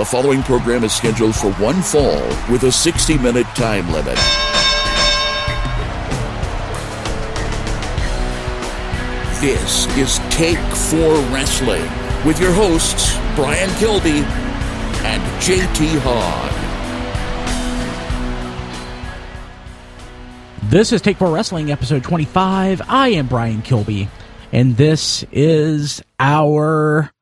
The following program is scheduled for one fall with a 60 minute time limit. This is Take Four Wrestling with your hosts, Brian Kilby and JT Hogg. This is Take Four Wrestling, episode 25. I am Brian Kilby, and this is our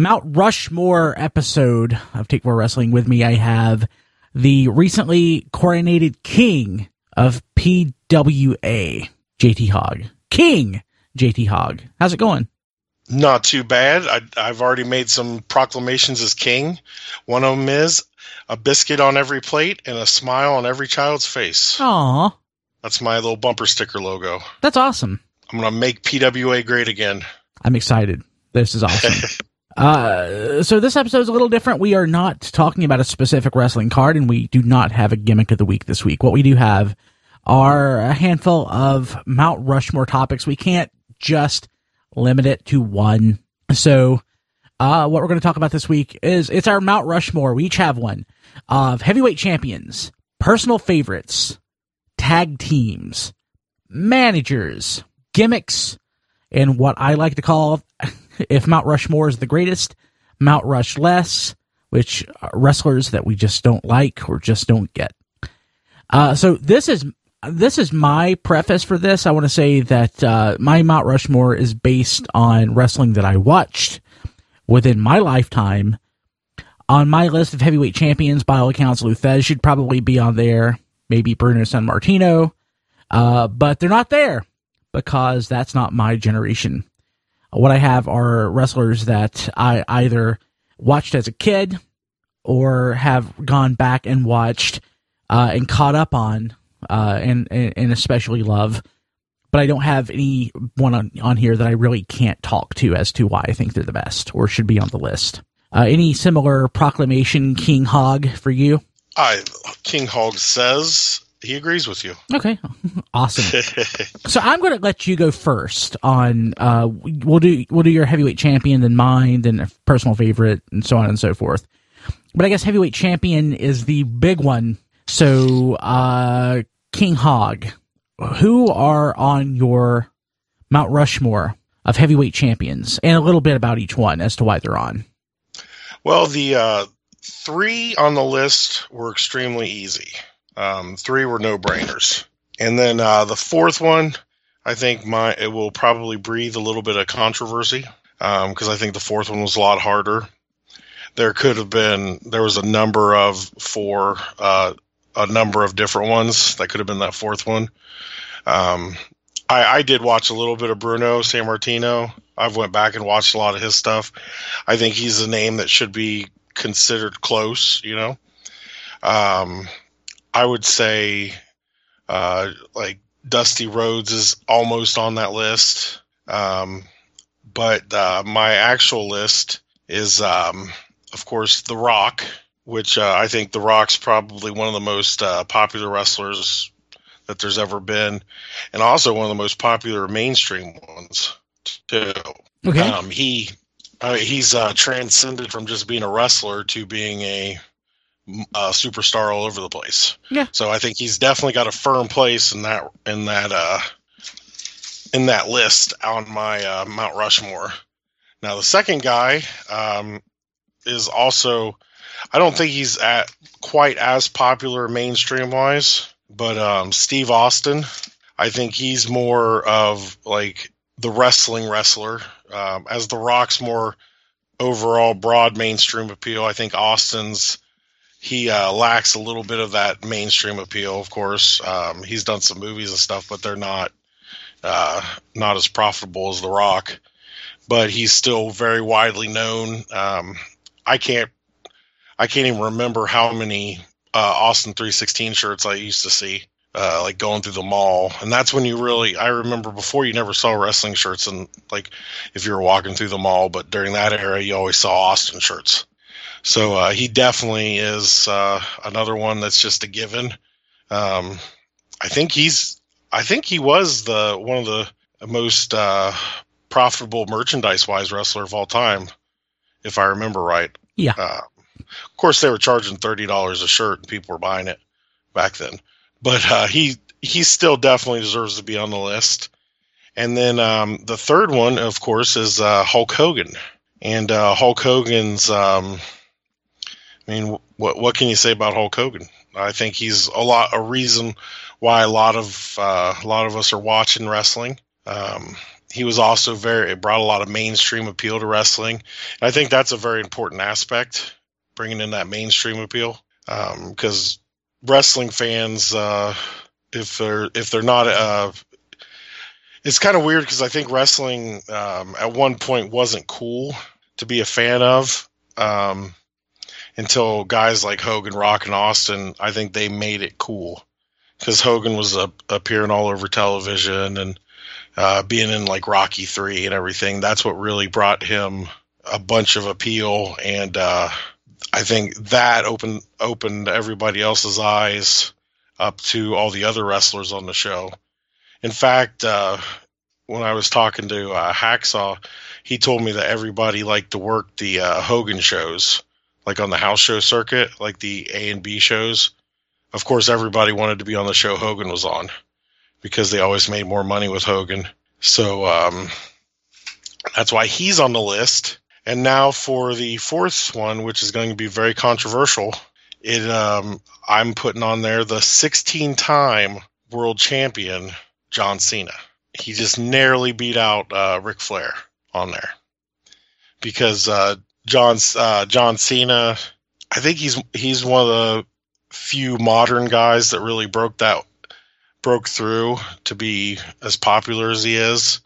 Mount Rushmore episode of Take Four Wrestling. With me, I have the recently coronated king of PWA, JT Hogg. King JT Hogg. How's it going? Not too bad. I, I've already made some proclamations as king. One of them is a biscuit on every plate and a smile on every child's face. Aw, That's my little bumper sticker logo. that's awesome. I'm going to make PWA great again. I'm excited. This is awesome. uh, so this episode is a little different. We are not talking about a specific wrestling card, and we do not have a gimmick of the week this week. What we do have are a handful of Mount Rushmore topics. We can't just limit it to one. So, uh, what we're going to talk about this week is it's our Mount Rushmore. We each have one of heavyweight champions, personal favorites, tag teams, managers, gimmicks, and what I like to call, if Mount Rushmore is the greatest, Mount Rush less, which are wrestlers that we just don't like or just don't get. Uh, so this is this is my preface for this. I want to say that uh, my Mount Rushmore is based on wrestling that I watched within my lifetime. On my list of heavyweight champions, by all accounts, Lou Thesz should probably be on there. Maybe Bruno Sammartino, uh, but they're not there because that's not my generation. What I have are wrestlers that I either watched as a kid or have gone back and watched uh, and caught up on uh, and, and especially love. But I don't have any one on, on here that I really can't talk to as to why I think they're the best or should be on the list. Uh, any similar proclamation, King Hogg, for you? I King Hogg says he agrees with you. Okay, awesome. So I'm going to let you go first on. Uh, we'll do we'll do your heavyweight champion, then mine, then a personal favorite, and so on and so forth. But I guess heavyweight champion is the big one. So uh, King Hogg, who are on your Mount Rushmore of heavyweight champions, and a little bit about each one as to why they're on. well, the uh, three on the list were extremely easy. Um, three were no brainers. And then uh, the fourth one, I think my it will probably breathe a little bit of controversy because I think the fourth one was a lot harder. There could have been there was a number of four uh, a number of different ones that could have been that fourth one. Um, I, I did watch a little bit of Bruno Sammartino. I've went back and watched a lot of his stuff. I think he's a name that should be considered close. You know, um, I would say uh, like Dusty Rhodes is almost on that list. Um, but uh, my actual list is, um, of course, The Rock, which uh, I think The Rock's probably one of the most uh, popular wrestlers that there's ever been, and also one of the most popular mainstream ones too. Okay. Um, he uh, he's uh, transcended from just being a wrestler to being a, a superstar all over the place. Yeah. So I think he's definitely got a firm place in that in that uh, in that list on my uh, Mount Rushmore. Now the second guy um, is also I don't think he's at quite as popular mainstream wise, but um, Steve Austin. I think he's more of like the wrestling wrestler, um, as The Rock's more overall broad mainstream appeal. I think Austin's he uh, lacks a little bit of that mainstream appeal. Of course, um, he's done some movies and stuff, but they're not uh, not as profitable as The Rock. But he's still very widely known. Um, I can't I can't even remember how many uh, Austin 316 shirts I used to see. Uh, like going through the mall, and that's when you really. I remember before you never saw wrestling shirts, and like if you were walking through the mall, but during that era, you always saw Austin shirts. So uh, he definitely is uh, another one that's just a given. Um, I think he's. I think he was the one of the most uh, profitable merchandise wise wrestler of all time, if I remember right. Yeah. Uh, of course, they were charging thirty dollars a shirt, and people were buying it back then. But uh, he he still definitely deserves to be on the list. And then um, the third one, of course, is uh, Hulk Hogan. And uh, Hulk Hogan's, um, I mean, what what can you say about Hulk Hogan? I think he's a lot a reason why a lot of uh, a lot of us are watching wrestling. Um, he was also very it brought a lot of mainstream appeal to wrestling. And I think that's a very important aspect, bringing in that mainstream appeal, because um, wrestling fans, uh, if they're if they're not, uh, it's kind of weird because I think wrestling um, at one point wasn't cool to be a fan of. Um, until guys like Hogan, Rock, and Austin, I think they made it cool because Hogan was uh, appearing all over television and uh, being in like Rocky Three and everything. That's what really brought him a bunch of appeal, and uh, I think that opened opened everybody else's eyes up to all the other wrestlers on the show. In fact, uh, when I was talking to uh, Hacksaw, he told me that everybody liked to work the uh, Hogan shows like on the house show circuit, like the A and B shows. Of course, everybody wanted to be on the show Hogan was on because they always made more money with Hogan. So um, that's why he's on the list. And now for the fourth one, which is going to be very controversial, it um, I'm putting on there the 16-time world champion John Cena. He just narrowly beat out uh, Ric Flair on there because uh, John uh, John Cena. I think he's he's one of the few modern guys that really broke that broke through to be as popular as he is.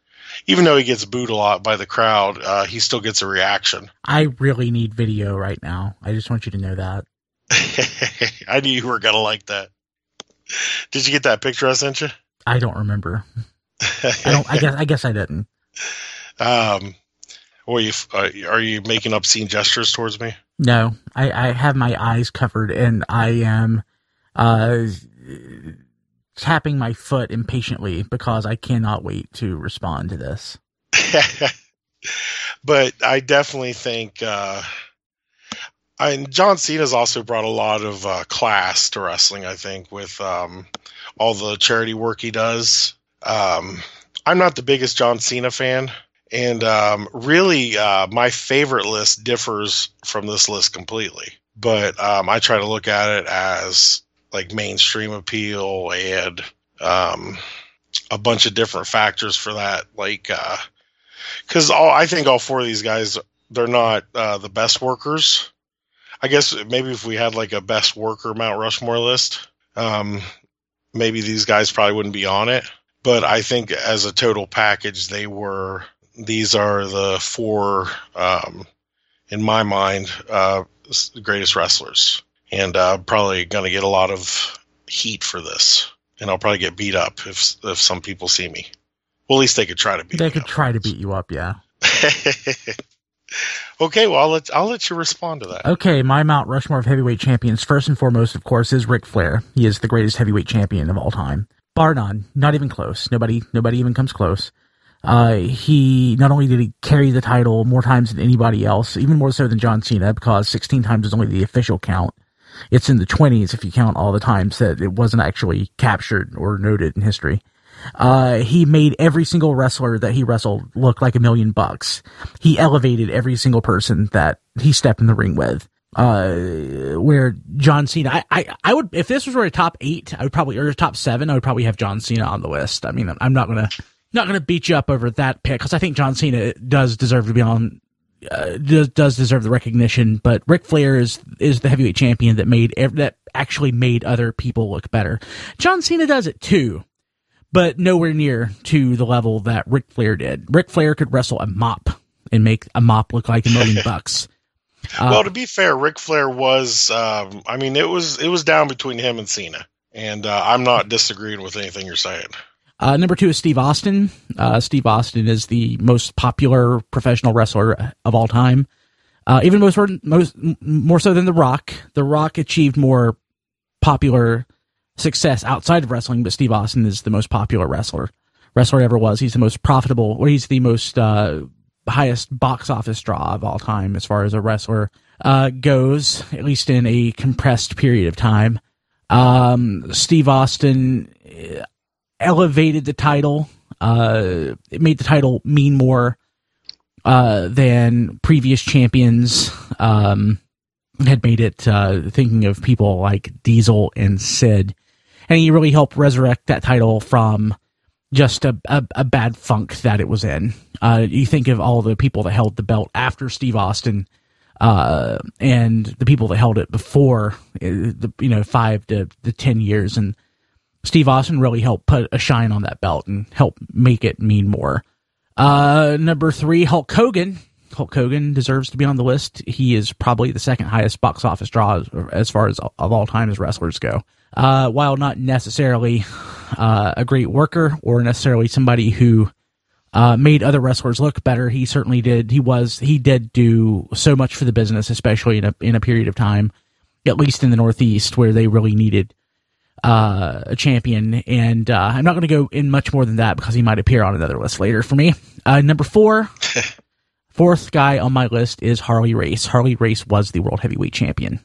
Even though he gets booed a lot by the crowd, uh, he still gets a reaction. I really need video right now. I just want you to know that. I knew you were gonna like that. Did you get that picture I sent you? I don't remember. I don't. I guess. I guess I didn't. Um, or you uh, are you making obscene gestures towards me? No, I, I have my eyes covered and I am uh, tapping my foot impatiently because I cannot wait to respond to this. but I definitely think uh, I, John Cena's also brought a lot of uh, class to wrestling. I think with um, all the charity work he does. Um, I'm not the biggest John Cena fan. And um, really, uh, my favorite list differs from this list completely. But um, I try to look at it as like mainstream appeal and um, a bunch of different factors for that. Like, because uh, all I think all four of these guys, they're not uh, the best workers. I guess maybe if we had like a best worker Mount Rushmore list, um, maybe these guys probably wouldn't be on it. But I think as a total package, they were these are the four, um, in my mind, uh, greatest wrestlers, and uh, probably going to get a lot of heat for this, and I'll probably get beat up if if some people see me. Well, at least they could try to beat. They could up. try to beat you up, yeah. okay, well, I'll let I'll let you respond to that. Okay, my Mount Rushmore of heavyweight champions, first and foremost, of course, is Ric Flair. He is the greatest heavyweight champion of all time, bar none. Not even close. Nobody, nobody even comes close. Uh, he not only did he carry the title more times than anybody else, even more so than John Cena, because 16 times is only the official count. It's in the 20s if you count all the times that it wasn't actually captured or noted in history. Uh, he made every single wrestler that he wrestled look like a million bucks. He elevated every single person that he stepped in the ring with. Uh, where John Cena, I, I, I would, if this was for a top eight, I would probably, or top seven, I would probably have John Cena on the list. I mean, I'm not gonna, not going to beat you up over that pick because I think John Cena does deserve to be on. Uh, does, does deserve the recognition, but Ric Flair is is the heavyweight champion that made that actually made other people look better. John Cena does it too, but nowhere near to the level that Ric Flair did. Ric Flair could wrestle a mop and make a mop look like a million bucks. Uh, well, to be fair, Ric Flair was. Um, I mean, it was it was down between him and Cena, and uh, I'm not disagreeing with anything you're saying. Uh, number two is Steve Austin. Uh, Steve Austin is the most popular professional wrestler of all time. Uh, even most, most more so than The Rock. The Rock achieved more popular success outside of wrestling, but Steve Austin is the most popular wrestler wrestler ever was. He's the most profitable, or he's the most uh, highest box office draw of all time as far as a wrestler uh, goes, at least in a compressed period of time. Um, Steve Austin elevated the title. Uh, it made the title mean more uh, than previous champions um, had made it. Uh, thinking of people like Diesel and Sid, and he really helped resurrect that title from just a, a, a bad funk that it was in. Uh, you think of all the people that held the belt after Steve Austin, uh, and the people that held it before, uh, the you know five to the ten years, and Steve Austin really helped put a shine on that belt and help make it mean more. Uh, number three, Hulk Hogan. Hulk Hogan deserves to be on the list. He is probably the second highest box office draw as, far as of all time as wrestlers go. Uh, while not necessarily uh, a great worker or necessarily somebody who uh, made other wrestlers look better, he certainly did. He was he did do so much for the business, especially in a in a period of time, at least in the Northeast, where they really needed uh, a champion. And uh, I'm not going to go in much more than that because he might appear on another list later for me. Uh, number four, fourth guy on my list is Harley Race. Harley Race was the world heavyweight champion.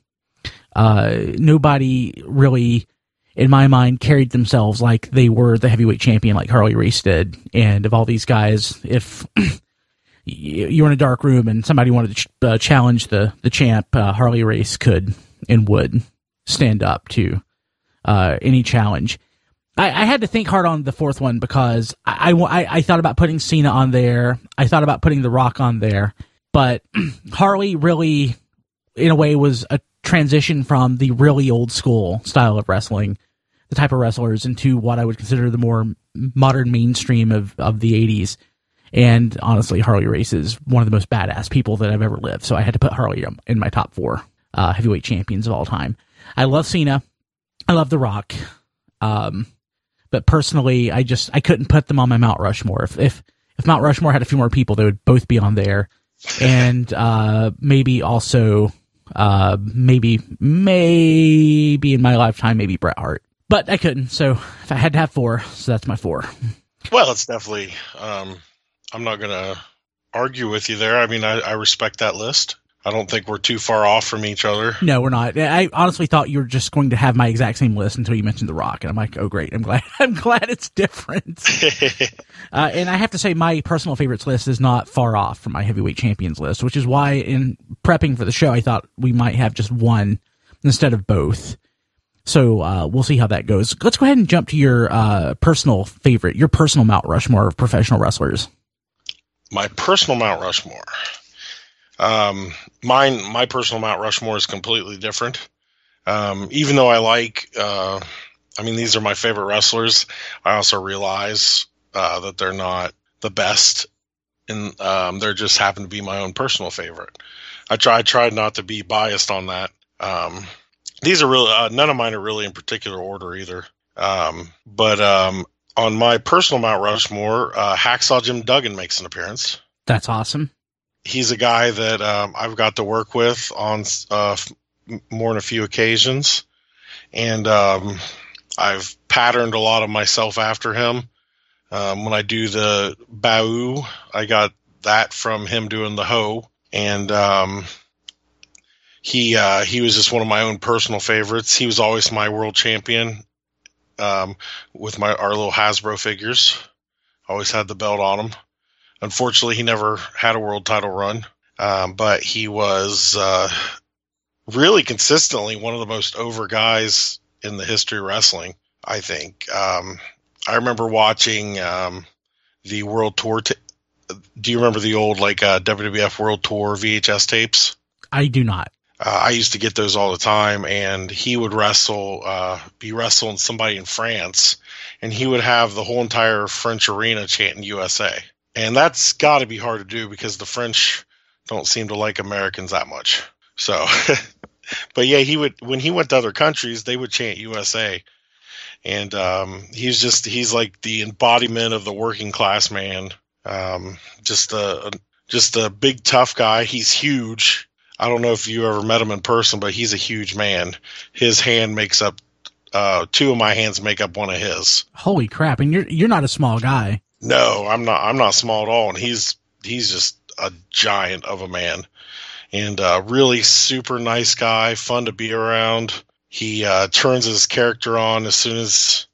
Uh, nobody really, in my mind, carried themselves like they were the heavyweight champion, like Harley Race did. And of all these guys, if you're in a dark room and somebody wanted to ch- uh, challenge the the champ, uh, Harley Race could and would stand up to uh, any challenge. I, I, had to think hard on the fourth one because I, I, I, thought about putting Cena on there. I thought about putting The Rock on there, but Harley really, in a way, was a transition from the really old school style of wrestling, the type of wrestlers, into what I would consider the more modern mainstream of, of the 80s. And honestly, Harley Race is one of the most badass people that I've ever lived. So I had to put Harley in my top four uh, heavyweight champions of all time. I love Cena. I love The Rock. Um, but personally, I just I couldn't put them on my Mount Rushmore. If if if Mount Rushmore had a few more people, they would both be on there, and uh, maybe also uh, maybe maybe in my lifetime, maybe Bret Hart. But I couldn't, so if I had to have four, so that's my four. Well, it's definitely. Um, I'm not gonna argue with you there. I mean, I, I respect that list. I don't think we're too far off from each other. No, we're not. I honestly thought you were just going to have my exact same list until you mentioned The Rock, and I'm like, oh great, I'm glad. I'm glad it's different. uh, and I have to say, my personal favorites list is not far off from my heavyweight champions list, which is why in prepping for the show, I thought we might have just one instead of both. So uh, we'll see how that goes. Let's go ahead and jump to your uh, personal favorite, your personal Mount Rushmore of professional wrestlers. My personal Mount Rushmore. Um, mine, my personal Mount Rushmore is completely different. Um, even though I like, uh, I mean, these are my favorite wrestlers. I also realize uh, that they're not the best, and um, they're just happen to be my own personal favorite. I try, I tried not to be biased on that. Um, these are really uh, none of mine are really in particular order either. Um, but um, on my personal Mount Rushmore, uh, Hacksaw Jim Duggan makes an appearance. That's awesome he's a guy that um, I've got to work with on uh, more than a few occasions, and um, I've patterned a lot of myself after him. Um, when I do the Bau, I got that from him doing the Ho, and um, he uh, he was just one of my own personal favorites. He was always my world champion um, with my our little Hasbro figures. Always had the belt on him. Unfortunately, he never had a world title run, um, but he was uh, really consistently one of the most over guys in the history of wrestling. I think. Um, I remember watching um, the World Tour. T- do you remember the old like uh, WWF World Tour VHS tapes? I do not. Uh, I used to get those all the time, and he would wrestle, uh, be wrestling somebody in France, and he would have the whole entire French arena chanting USA and that's got to be hard to do because the French don't seem to like Americans that much. So, but yeah, he would when he went to other countries, they would chant USA, and um, he's just he's like the embodiment of the working class man. Um, just a just a big tough guy. He's huge. I don't know if you ever met him in person, but he's a huge man. His hand makes up uh, two of my hands make up one of his. Holy crap! And you're you're not a small guy. No, I'm not. I'm not small at all, and he's he's just a giant of a man. and uh, really super nice guy, fun to be around. He uh, turns his character on as soon as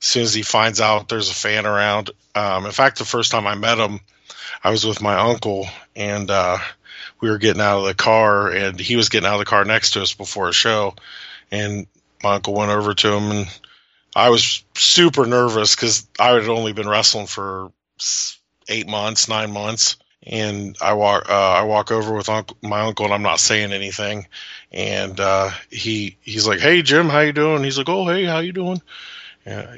as soon as he finds out there's a fan around. Um, in fact, the first time I met him, I was with my uncle, and uh, we were getting out of the car, and he was getting out of the car next to us before a show, and my uncle went over to him, and I was super nervous because I had only been wrestling for eight months, nine months, and I walk uh, I walk over with uncle, my uncle, and I'm not saying anything, and uh, he he's like, "Hey Jim, how you doing?" He's like, "Oh hey, how you doing?"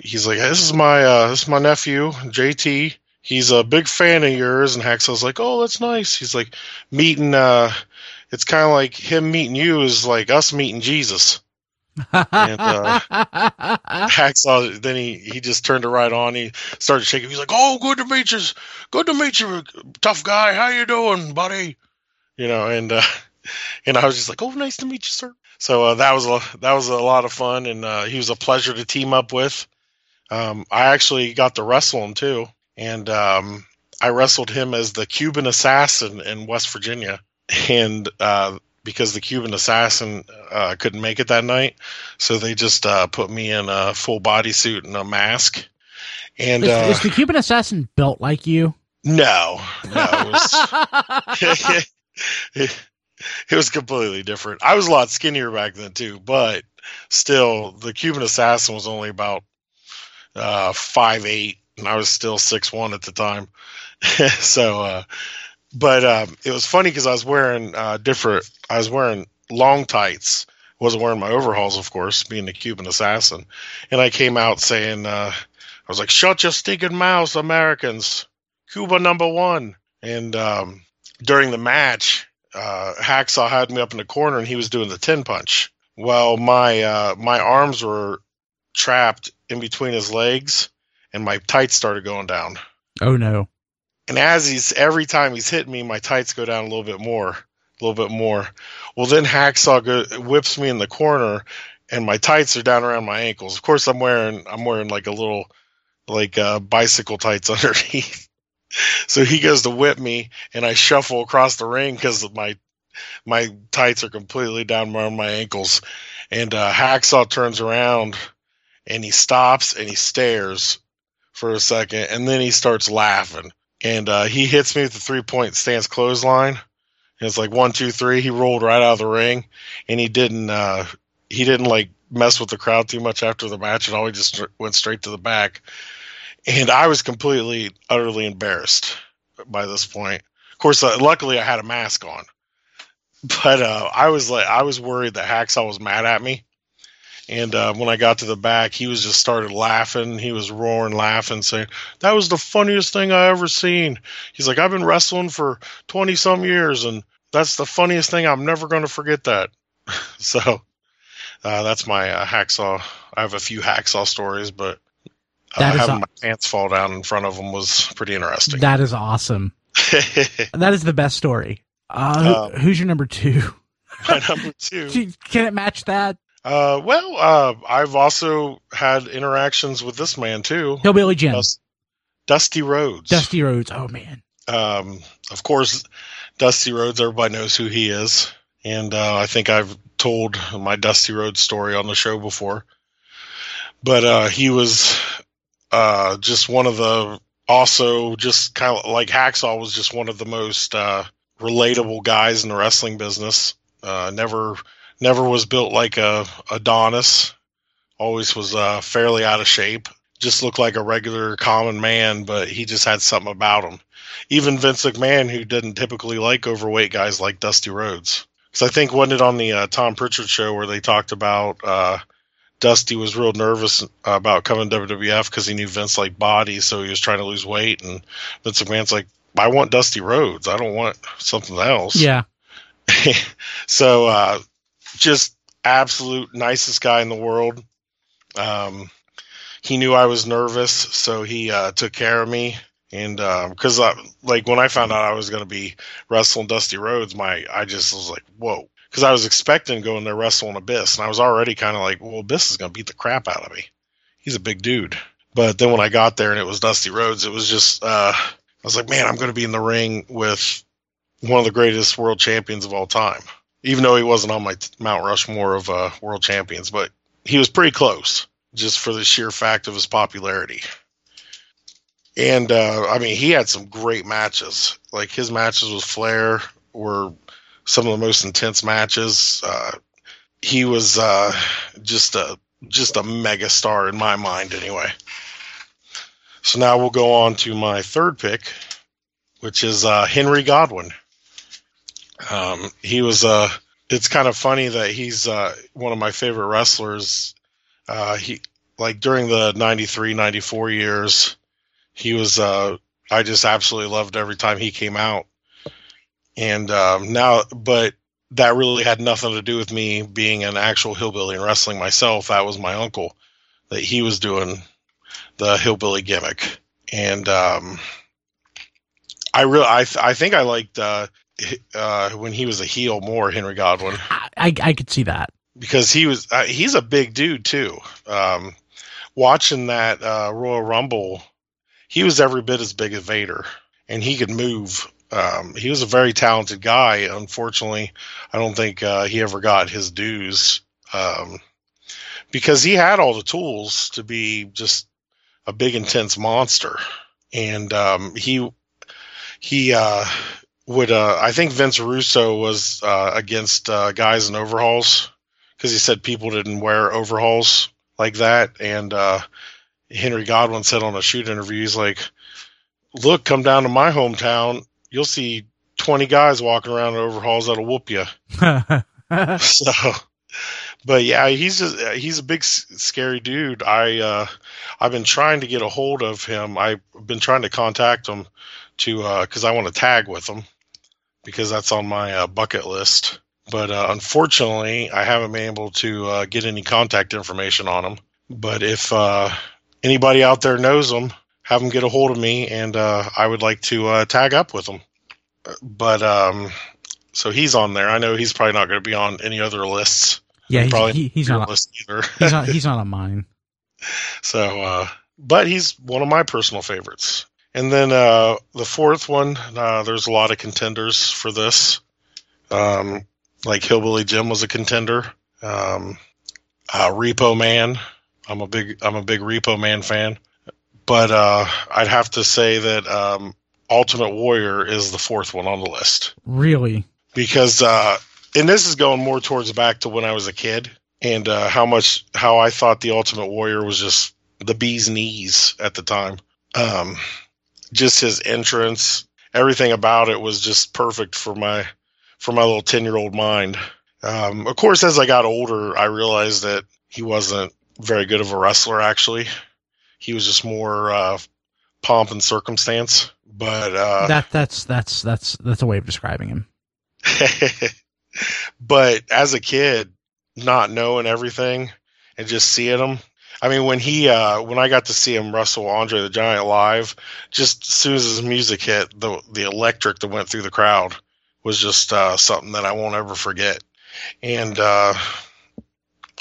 He's like, "This is my uh, this is my nephew JT." He's a big fan of yours, and Hacksaw's like, "Oh, that's nice." He's like, "Meeting, uh, it's kind of like him meeting you is like us meeting Jesus." And uh, Hacksaw, then he he just turned it right on. He started shaking. He's like, "Oh, good to meet you. Good to meet you, tough guy. How you doing, buddy?" You know, and uh, and I was just like, "Oh, nice to meet you, sir." So uh, that was a that was a lot of fun, and uh, he was a pleasure to team up with. Um, I actually got to wrestle him too, and um, I wrestled him as the Cuban assassin in West Virginia, and uh, because the Cuban assassin uh, couldn't make it that night, so they just uh, put me in a full bodysuit and a mask. And is, uh, is the Cuban assassin built like you? No, no, it was, it, it was completely different. I was a lot skinnier back then too, but still, the Cuban assassin was only about uh, five eight, and I was still six one at the time. so, uh, but um, it was funny because I was wearing uh, different. I was wearing long tights. wasn't wearing my overalls, of course, being the Cuban assassin. And I came out saying, uh, "I was like, shut your stinking mouths, Americans! Cuba number one." And um, during the match, uh, Hacksaw had me up in the corner, and he was doing the ten punch. Well, my uh, my arms were trapped in between his legs, and my tights started going down. Oh no! And as he's every time he's hitting me, my tights go down a little bit more, a little bit more. Well, then Hacksaw go, whips me in the corner, and my tights are down around my ankles. Of course, I'm wearing I'm wearing like a little like uh, bicycle tights underneath. so he goes to whip me, and I shuffle across the ring because my my tights are completely down around my ankles. And uh, Hacksaw turns around, and he stops and he stares for a second, and then he starts laughing and uh, he hits me with the three point stance clothesline. And it's like one, two, three. He rolled right out of the ring, and he didn't. Uh, he didn't like mess with the crowd too much after the match and all. He just went straight to the back, and I was completely, utterly embarrassed by this point. Of course, uh, luckily I had a mask on, but uh, I was like, I was worried that Hacksaw was mad at me. And uh, when I got to the back, he was just started laughing. He was roaring, laughing, saying, "That was the funniest thing I ever seen." He's like, "I've been wrestling for twenty some years, and that's the funniest thing. I'm never going to forget that." so uh, that's my uh, hacksaw. I have a few hacksaw stories, but uh, having aw- my pants fall down in front of them was pretty interesting. That is awesome. that is the best story. Uh, um, who's your number two? My number two. Can it match that? Uh, well, uh, I've also had interactions with this man too. Hillbilly Jim. Dust, Dusty Rhodes. Dusty Rhodes. Oh man. Um, of course, Dusty Rhodes. Everybody knows who he is, and uh, I think I've told my Dusty Rhodes story on the show before. But uh, he was uh, just one of the also just kind of like Hacksaw was just one of the most uh, relatable guys in the wrestling business. Uh, never never was built like a Adonis. Always was uh, fairly out of shape. Just looked like a regular common man, but he just had something about him. Even Vince McMahon, who didn't typically like overweight guys like Dusty Rhodes. Because I think wasn't it on the uh, Tom Pritchard show where they talked about uh, Dusty was real nervous about coming to WWF because he knew Vince liked bodies, so he was trying to lose weight, and Vince McMahon's like, "I want Dusty Rhodes. I don't want something else." Yeah. so uh, just absolute nicest guy in the world. Um, he knew I was nervous, so he uh, took care of me. And because uh, like when I found out I was going to be wrestling Dusty Rhodes, my I just was like, whoa, because I was expecting going there wrestling Abyss, and I was already kind of like, well, Abyss is going to beat the crap out of me. He's a big dude. But then when I got there and it was Dusty Rhodes, it was just uh, I was like, man, I'm going to be in the ring with one of the greatest world champions of all time. Even though he wasn't on my Mount Rushmore of uh, world champions, but he was pretty close, just for the sheer fact of his popularity. And uh, I mean, he had some great matches. Like his matches with Flair were some of the most intense matches. Uh, he was uh, just a just a mega star in my mind, anyway. So now we'll go on to my third pick, which is uh, Henry Godwinn. Um, he was uh, it's kind of funny that he's uh, one of my favorite wrestlers. Uh, he like during the 93, 94 years, he was uh, I just absolutely loved every time he came out. And um, now, but that really had nothing to do with me being an actual hillbilly and wrestling myself. That was my uncle that he was doing the hillbilly gimmick, and um, I really, I, th- I think I liked uh, uh, when he was a heel more Henry Godwinn. I, I, could see that because he was uh, he's a big dude too. Um, watching that uh, Royal Rumble, he was every bit as big as Vader, and he could move. Um, he was a very talented guy. Unfortunately, I don't think uh, he ever got his dues um, because he had all the tools to be just a big, intense monster, and um, he he uh, would. Uh, I think Vince Russo was uh, against uh, guys in overhauls because he said people didn't wear overhauls like that, and uh, Henry Godwinn said on a shoot interview, he's like, "Look, come down to my hometown you'll see 20 guys walking around in overhauls that'll whoop you. so, but yeah, he's just, he's a big scary dude. I uh, I've been trying to get a hold of him. I've been trying to contact him to because uh, I want to tag with him because that's on my uh, bucket list. But uh, unfortunately, I haven't been able to uh, get any contact information on them. But if uh, anybody out there knows them, have them get a hold of me, and uh, I would like to uh, tag up with them. But um, so he's on there. I know he's probably not going to be on any other lists. Yeah, he's, probably he, he's not on, list either. he's not. He's not on mine. So, uh, but he's one of my personal favorites. And then uh, the fourth one, uh, there's a lot of contenders for this. Um, like Hillbilly Jim was a contender. Um, uh, Repo Man, I'm a big I'm a big Repo Man fan but uh, I'd have to say that um, Ultimate Warrior is the fourth one on the list. Really? Because, uh, and this is going more towards back to when I was a kid and uh, how much how I thought the Ultimate Warrior was just the bee's knees at the time. Um, just his entrance, everything about it was just perfect for my for my little ten year old mind. Um, of course, as I got older, I realized that he wasn't very good of a wrestler. Actually, he was just more uh, pomp and circumstance. But uh, that that's that's that's that's a way of describing him. but as a kid, not knowing everything and just seeing him. I mean, when he uh, when I got to see him wrestle Andre the Giant live, just as soon as his music hit, the the electric that went through the crowd was just uh, something that I won't ever forget. And uh,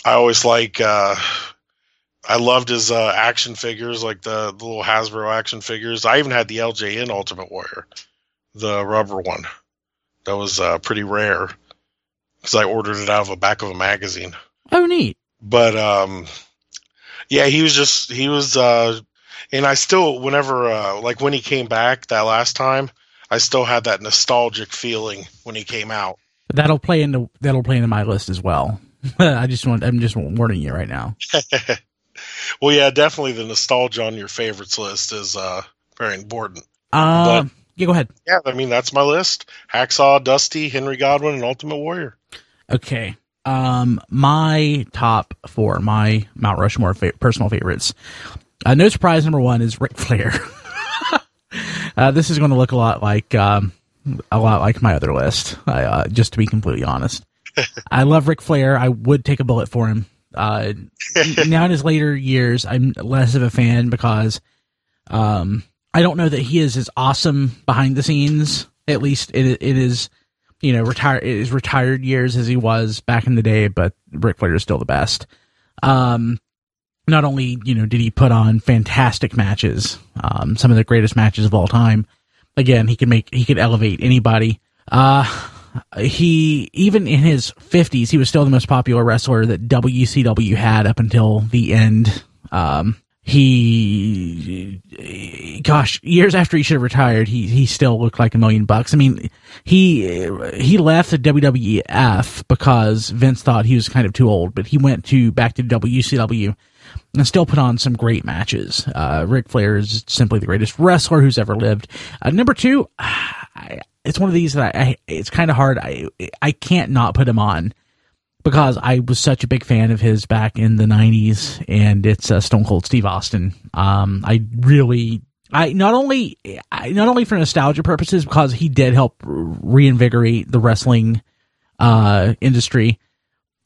I always like uh, I loved his uh, action figures, like the, the, little Hasbro action figures. I even had the LJN Ultimate Warrior, the rubber one. That was uh, pretty rare because I ordered it out of the back of a magazine. Oh, neat. But um, yeah, he was just he was, uh, and I still whenever uh, like when he came back that last time, I still had that nostalgic feeling when he came out. That'll play into that'll play into my list as well. I just want I'm just warning you right now. well, yeah, definitely the nostalgia on your favorites list is uh, very important. Uh, but, yeah, go ahead. Yeah, I mean that's my list: Hacksaw, Dusty, Henry Godwinn, and Ultimate Warrior. Okay. Um, my top four, my Mount Rushmore fa- personal favorites. Uh, no surprise, number one is Ric Flair. uh, this is going to look a lot like um, a lot like my other list. Uh, just to be completely honest, I love Ric Flair. I would take a bullet for him. Uh, now in his later years, I'm less of a fan because um, I don't know that he is as awesome behind the scenes. At least it it is, you know, retired his retired years as he was back in the day. But Ric Flair is still the best. Um, not only you know did he put on fantastic matches, um, some of the greatest matches of all time. Again, he could make he could elevate anybody. Uh, he even in his 50s, he was still the most popular wrestler that WCW had up until the end. Um, he, gosh, years after he should have retired, he he still looked like a million bucks. I mean, he he left the WWF because Vince thought he was kind of too old, but he went to back to WCW and still put on some great matches. Uh, Ric Flair is simply the greatest wrestler who's ever lived. Uh, number two, I, it's one of these that I, I it's kind of hard. I I can't not put him on because I was such a big fan of his back in the '90s, and it's uh, Stone Cold Steve Austin. Um, I really, I not only, I, not only for nostalgia purposes, because he did help reinvigorate the wrestling uh, industry,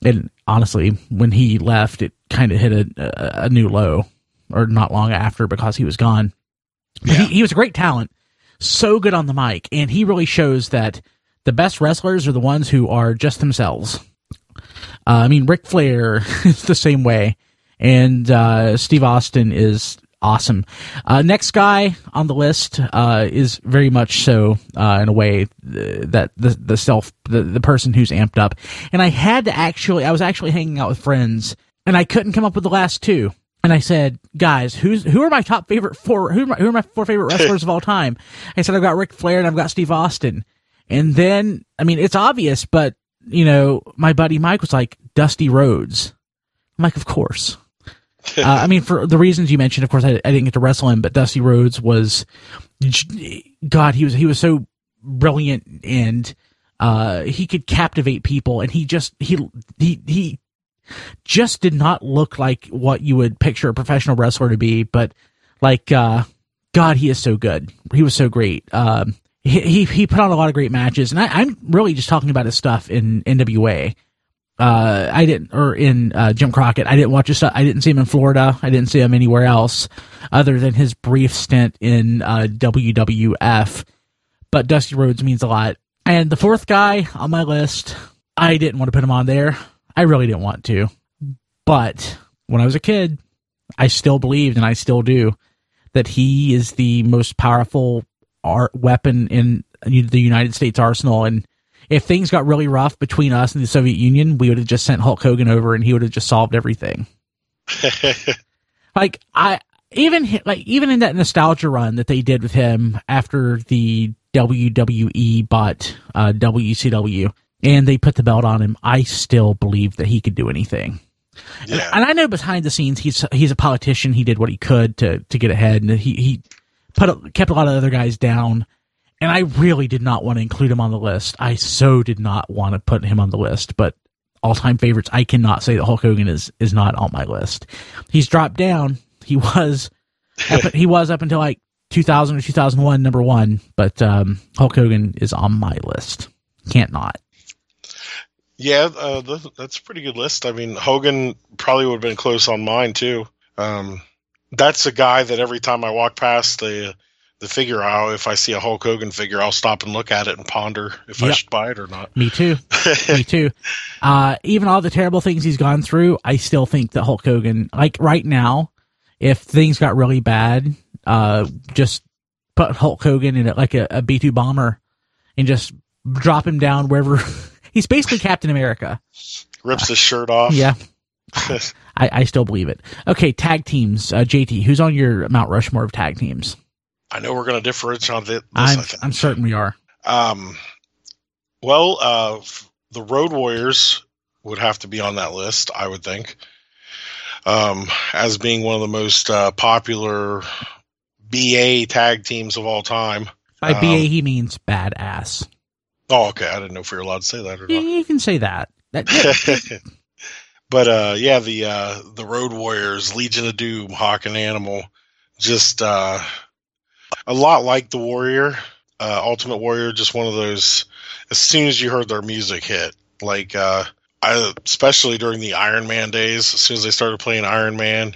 and honestly, when he left, it kind of hit a, a, new low, or not long after, because he was gone. Yeah. He, he was a great talent, so good on the mic, and he really shows that the best wrestlers are the ones who are just themselves I mean, Ric Flair is the same way, and uh, Steve Austin is awesome. Uh, next guy on the list uh, is very much so uh, in a way that the the self the, the person who's amped up. And I had to actually I was actually hanging out with friends and I couldn't come up with the last two. And I said, guys, who's who are my top favorite four who are my, who are my four favorite wrestlers of all time? I said I've got Ric Flair and I've got Steve Austin. And then I mean it's obvious, but you know, my buddy Mike was like, Dusty Rhodes. I'm like, of course. uh, I mean, for the reasons you mentioned, of course, I, I, didn't get to wrestle him, but Dusty Rhodes was, God, he was he was so brilliant and uh, he could captivate people, and he just he he he just did not look like what you would picture a professional wrestler to be, but like, uh, God, he is so good. He was so great. Um, he, he, put on a lot of great matches, and I, am really just talking about his stuff in NWA. Uh, I didn't, or in uh, Jim Crockett. I didn't watch his stuff. I didn't see him in Florida. I didn't see him anywhere else, other than his brief stint in uh, WWF. But Dusty Rhodes means a lot. And the fourth guy on my list, I didn't want to put him on there. I really didn't want to, but when I was a kid, I still believed, and I still do, that he is the most powerful art weapon in the United States arsenal. And if things got really rough between us and the Soviet Union, we would have just sent Hulk Hogan over and he would have just solved everything. like I even like even in that nostalgia run that they did with him after the WWE bought uh, WCW and they put the belt on him, I still believe that he could do anything. Yeah. And, and, I know behind the scenes he's he's a politician. He did what he could to to get ahead, and he he put a, kept a lot of other guys down, and I really did not want to include him on the list. I so did not want to put him on the list, but all time favorites, I cannot say that Hulk Hogan is is not on my list. He's dropped down. He was up, he was up until like 2000 or 2001 number one, but um, Hulk Hogan is on my list. Can't not. Yeah, uh, that's a pretty good list. I mean, Hogan probably would have been close on mine too. Um, that's a guy that every time I walk past the the figure aisle, if I see a Hulk Hogan figure, I'll stop and look at it and ponder if yep. I should buy it or not. Me too. Me too. Uh, even all the terrible things he's gone through, I still think that Hulk Hogan, like right now, if things got really bad, uh, just put Hulk Hogan in it like a a B two bomber and just drop him down wherever. he's basically Captain America. Rips his shirt off. Yeah. I, I still believe it. Okay, tag teams. Uh, JT, who's on your Mount Rushmore of tag teams? I know we're going to differentiate on this. I'm, I'm certain we are. Um, well, uh, the Road Warriors would have to be on that list, I would think, um, as being one of the most uh, popular BA tag teams of all time. By um, BA, he means badass. Oh, okay. I didn't know if we were allowed to say that or not. You can say that. that But uh, yeah, the uh, the Road Warriors, Legion of Doom, Hawk and Animal, just uh, a lot like the Warrior, uh, Ultimate Warrior. Just one of those. As soon as you heard their music hit, like uh, I, especially during the Iron Man days, as soon as they started playing Iron Man,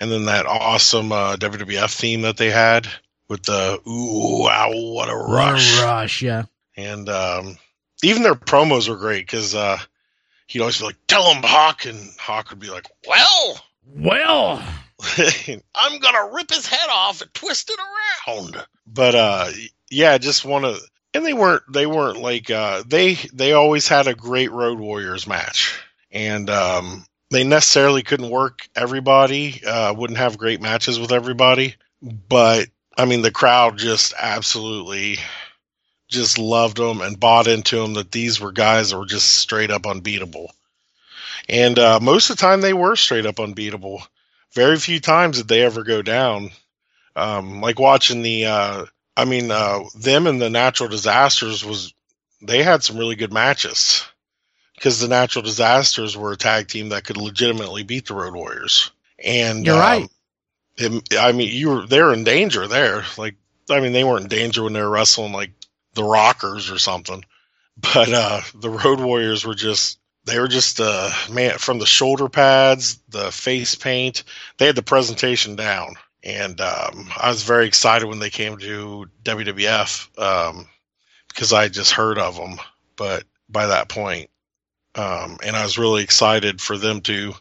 and then that awesome uh, WWF theme that they had with the ooh wow what a rush, what a rush, yeah. And um, even their promos were great because uh, he'd always be like, "Tell him, Hawk," and Hawk would be like, "Well, well, I'm gonna rip his head off and twist it around." But uh, yeah, just one of and they weren't they weren't like uh, they they always had a great Road Warriors match, and um, they necessarily couldn't work everybody, uh, wouldn't have great matches with everybody, but I mean the crowd just absolutely just loved them and bought into them that these were guys that were just straight up unbeatable. And uh, most of the time they were straight up unbeatable. Very few times did they ever go down. Um, like watching the uh, I mean, uh, them and the natural disasters was they had some really good matches because the natural disasters were a tag team that could legitimately beat the Road Warriors. And you're um, right. It, I mean, you were they're in danger there. Like, I mean, they weren't in danger when they were wrestling like the Rockers or something, but uh, the Road Warriors were just they were just uh, man from the shoulder pads, the face paint. They had the presentation down and um, I was very excited when they came to WWF um, because I just heard of them. But by that point, um, and I was really excited for them to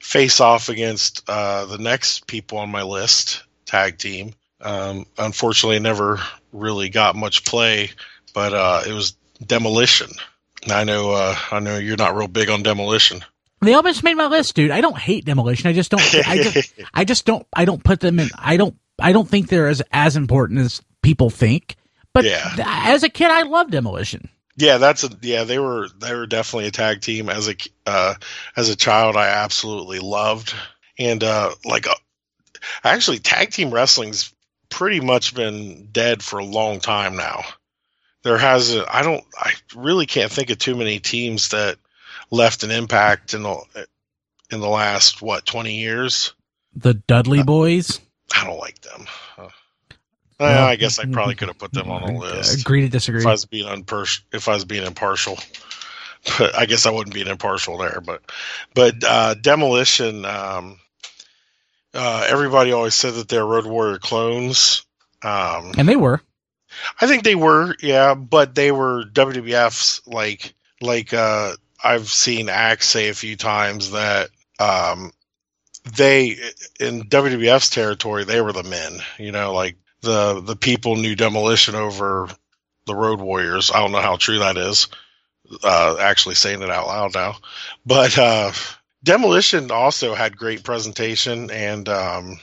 face off against uh, the next people on my list tag team. Um, unfortunately, never really got much play, but uh, it was Demolition. I know, uh, I know you're not real big on Demolition. They almost made my list, dude. I don't hate demolition. I just don't. I just, I just don't. I don't put them in. I don't. I don't think they're as as important as people think. But yeah. as a kid, I loved demolition. Yeah, that's a yeah. They were they were definitely a tag team. As a uh, as a child, I absolutely loved and uh, like uh, actually tag team wrestling's pretty much been dead for a long time now. There has I don't I really can't think of too many teams that left an impact in the in the last what twenty years. The Dudley uh, Boys. I don't like them. Uh, well, I guess I probably could have put them on the list. Agree to disagree. If I was being unpers- if I was being impartial, but I guess I wouldn't be an impartial there. But but uh, demolition. Um, uh, everybody always said that they're Road Warrior clones, um, and they were. I think they were, yeah, but they were WWF's like like uh, I've seen Axe say a few times that um, they in WWF's territory they were the men. You know, like the the people knew demolition over the Road Warriors. I don't know how true that is. Uh, actually saying it out loud now, but uh, demolition also had great presentation and um,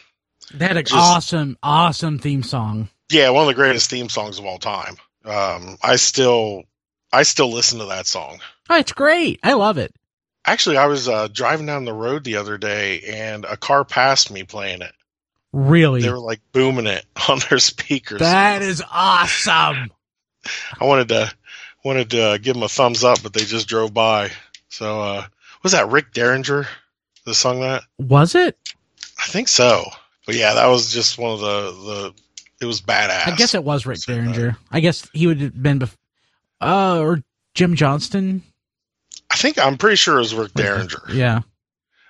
they had an just, awesome, awesome theme song. Yeah, one of the greatest theme songs of all time. Um, I still I still listen to that song. Oh, it's great. I love it. Actually, I was uh, driving down the road the other day and a car passed me playing it. Really? They were like booming it on their speakers. That is awesome. I wanted to wanted to give them a thumbs up, but they just drove by. So, uh, was that Rick Derringer that sung that? Was it? I think so. But yeah, that was just one of the the. It was badass. I guess it was Rick Derringer. I guess he would have been, bef- uh, or Jim Johnston. I think I'm pretty sure it was Rick Derringer. Yeah.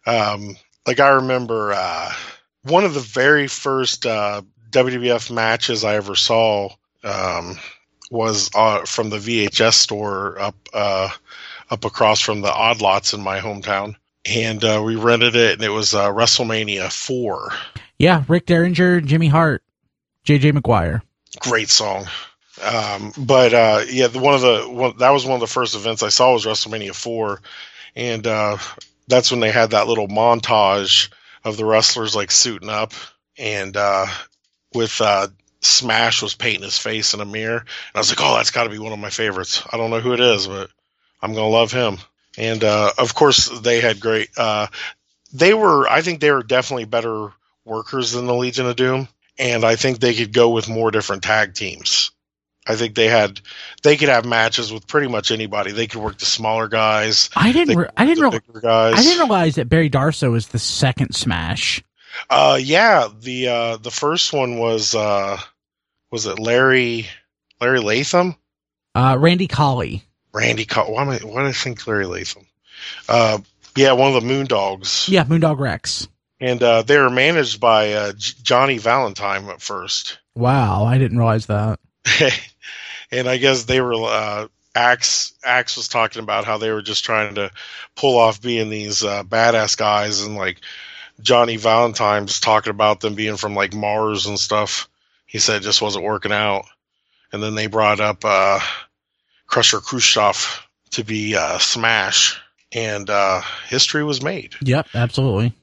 Um, like I remember uh, one of the very first uh, WWF matches I ever saw um, was uh, from the VHS store up uh, up across from the Odd Lots in my hometown, and uh, we rented it, and it was uh, WrestleMania four. Yeah, Rick Derringer, Jimmy Hart, JJ Maguire. Great song. Um, but uh, yeah, the, one of the one, that was one of the first events I saw was WrestleMania four, and uh, that's when they had that little montage of the wrestlers like suiting up, and uh, with uh, Smash was painting his face in a mirror, and I was like, oh, that's got to be one of my favorites. I don't know who it is, but I'm gonna love him. And uh, of course, they had great. Uh, they were, I think, they were definitely better workers than the Legion of Doom, and I think they could go with more different tag teams I think they had they could have matches with pretty much anybody. They could work the smaller guys. I didn't. Re- I didn't. Re-. I didn't realize that Barry Darsow was the second Smash. Uh, yeah. The uh, the first one was uh, was it Larry Larry Latham? Uh, Randy Colley. Randy Colley. Why am I? Why do I think Larry Latham? Uh, yeah, one of the Moondogs. Yeah, Moondog Rex. And uh, they were managed by uh, J- Johnny Valentine at first. Wow, I didn't realize that. and I guess they were uh, Axe Axe was talking about how they were just trying to pull off being these uh, badass guys, and like Johnny Valentine's talking about them being from like Mars and stuff. He said it just wasn't working out, and then they brought up uh, Krusher Khruschev to be uh, Smash, and uh, history was made. Yep, absolutely.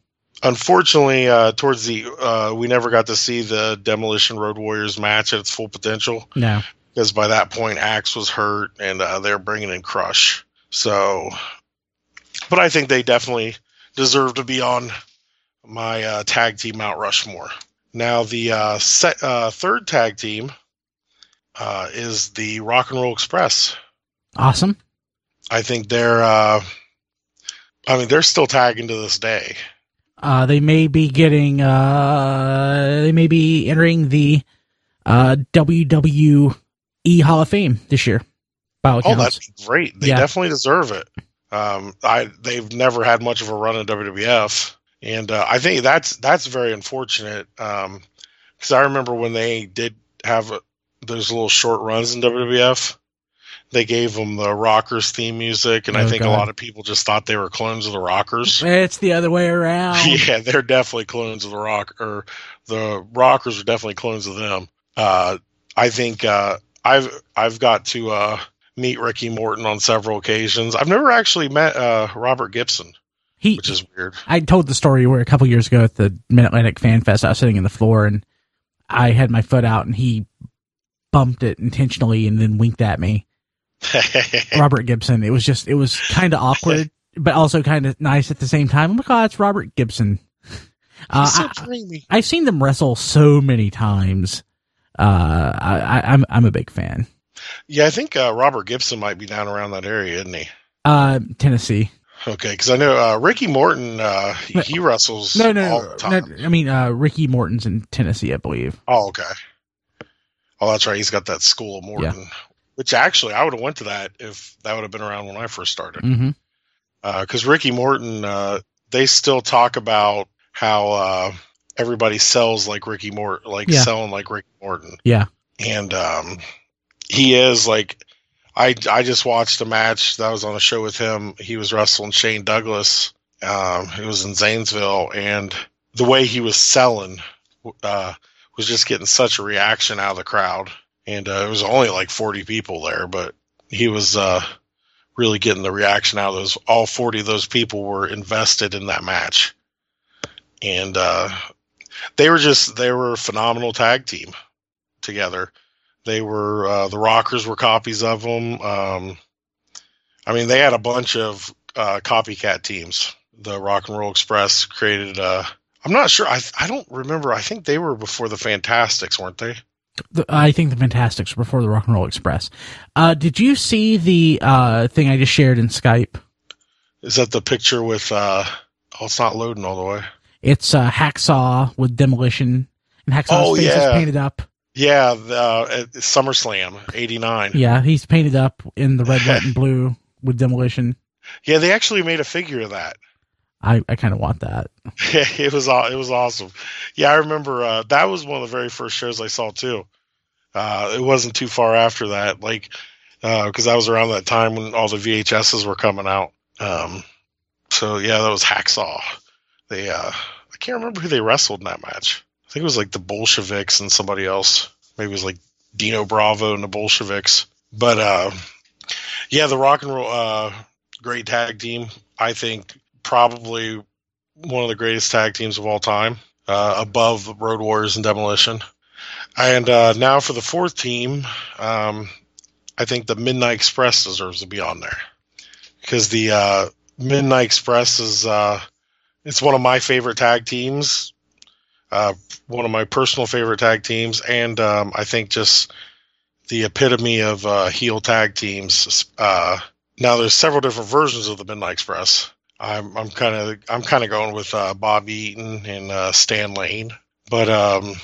Unfortunately, uh, towards the uh, we never got to see the Demolition Road Warriors match at its full potential No. because by that point Axe was hurt and uh, they're bringing in Crush. So, but I think they definitely deserve to be on my uh, tag team Mount Rushmore. Now the uh, set, uh, third tag team uh, is the Rock and Roll Express. Awesome. I think they're, uh, I mean, they're still tagging to this day. Uh, they may be getting, uh, they may be entering the uh, WWE Hall of Fame this year. By Oh, that'd be great. They Yeah. definitely deserve it. Um, I they've never had much of a run in WWF, and uh, I think that's that's very unfortunate. Because I remember when they did have those little short runs in WWF, they gave them the Rockers theme music, and I Oh, think a lot of people just thought they were clones of the Rockers. It's the other way around. yeah, they're definitely clones of the Rock, or the Rockers are definitely clones of them. Uh, I think uh, I've I've got to uh, meet Ricky Morton on several occasions. I've never actually met uh, Robert Gibson, He, which is weird. I told the story where a couple years ago at the Mid Atlantic Fan Fest, I was sitting in the floor and I had my foot out and he bumped it intentionally and then winked at me. Robert Gibson. It was just, it was kind of awkward, but also kind of nice at the same time. I'm like, oh, it's Robert Gibson. Uh, so I, I've seen them wrestle so many times. Uh, I, I, I'm, I'm a big fan. Yeah, I think uh, Robert Gibson might be down around that area, isn't he? Uh, Tennessee. Okay, because I know uh, Ricky Morton. Uh, he, wrestles No, all no, the no, time. no. I mean, uh, Ricky Morton's in Tennessee, I believe. Oh, okay. Oh, that's right. He's got that school of Morton, which actually I would have went to that if that would have been around when I first started. Because Ricky Morton, uh, they still talk about how uh, everybody sells like Ricky Morton, like Yeah. selling like Ricky Morton, Yeah. and um, he is like. I I just watched a match that was on a show with him. He was wrestling Shane Douglas. Um, it was in Zanesville, and the way he was selling uh, was just getting such a reaction out of the crowd. And uh, it was only like 40 people there, but he was uh, really getting the reaction out of those. All 40 of those people were invested in that match, and uh, they were just they were a phenomenal tag team together. They were uh, the Rockers were copies of them. Um, I mean, they had a bunch of uh, copycat teams. The Rock and Roll Express created. Uh, I'm not sure. I I don't remember. I think they were before the Fantastics, weren't they? The, I think the Fantastics were before the Rock and Roll Express. Uh, did you see the uh, thing I just shared in Skype? Is that the picture with? Uh, oh, it's not loading all the way. It's uh, Hacksaw with Demolition, and Hacksaw's Oh, face is painted up. Yeah, the, uh, SummerSlam '89. Yeah, he's painted up in the red, white, and blue with Demolition. Yeah, they actually made a figure of that. I, I kind of want that. it was it was awesome. Yeah, I remember uh, that was one of the very first shows I saw too. Uh, it wasn't too far after that, like because that was around that time when all the VHSs were coming out. Um, so yeah, that was Hacksaw. They uh, I can't remember who they wrestled in that match. I think it was like the Bolsheviks and somebody else. Maybe it was like Dino Bravo and the Bolsheviks. But uh, yeah, the Rock and Roll uh, great tag team. I think probably one of the greatest tag teams of all time, uh, above Road Warriors and Demolition. And uh, now for the fourth team, um, I think the Midnight Express deserves to be on there because the uh, Midnight Express is uh, it's one of my favorite tag teams, uh, one of my personal favorite tag teams, and um, I think just the epitome of uh, heel tag teams. Now there's several different versions of the Midnight Express. I'm I'm kind of I'm kind of going with uh, Bob Eaton and uh, Stan Lane, but um,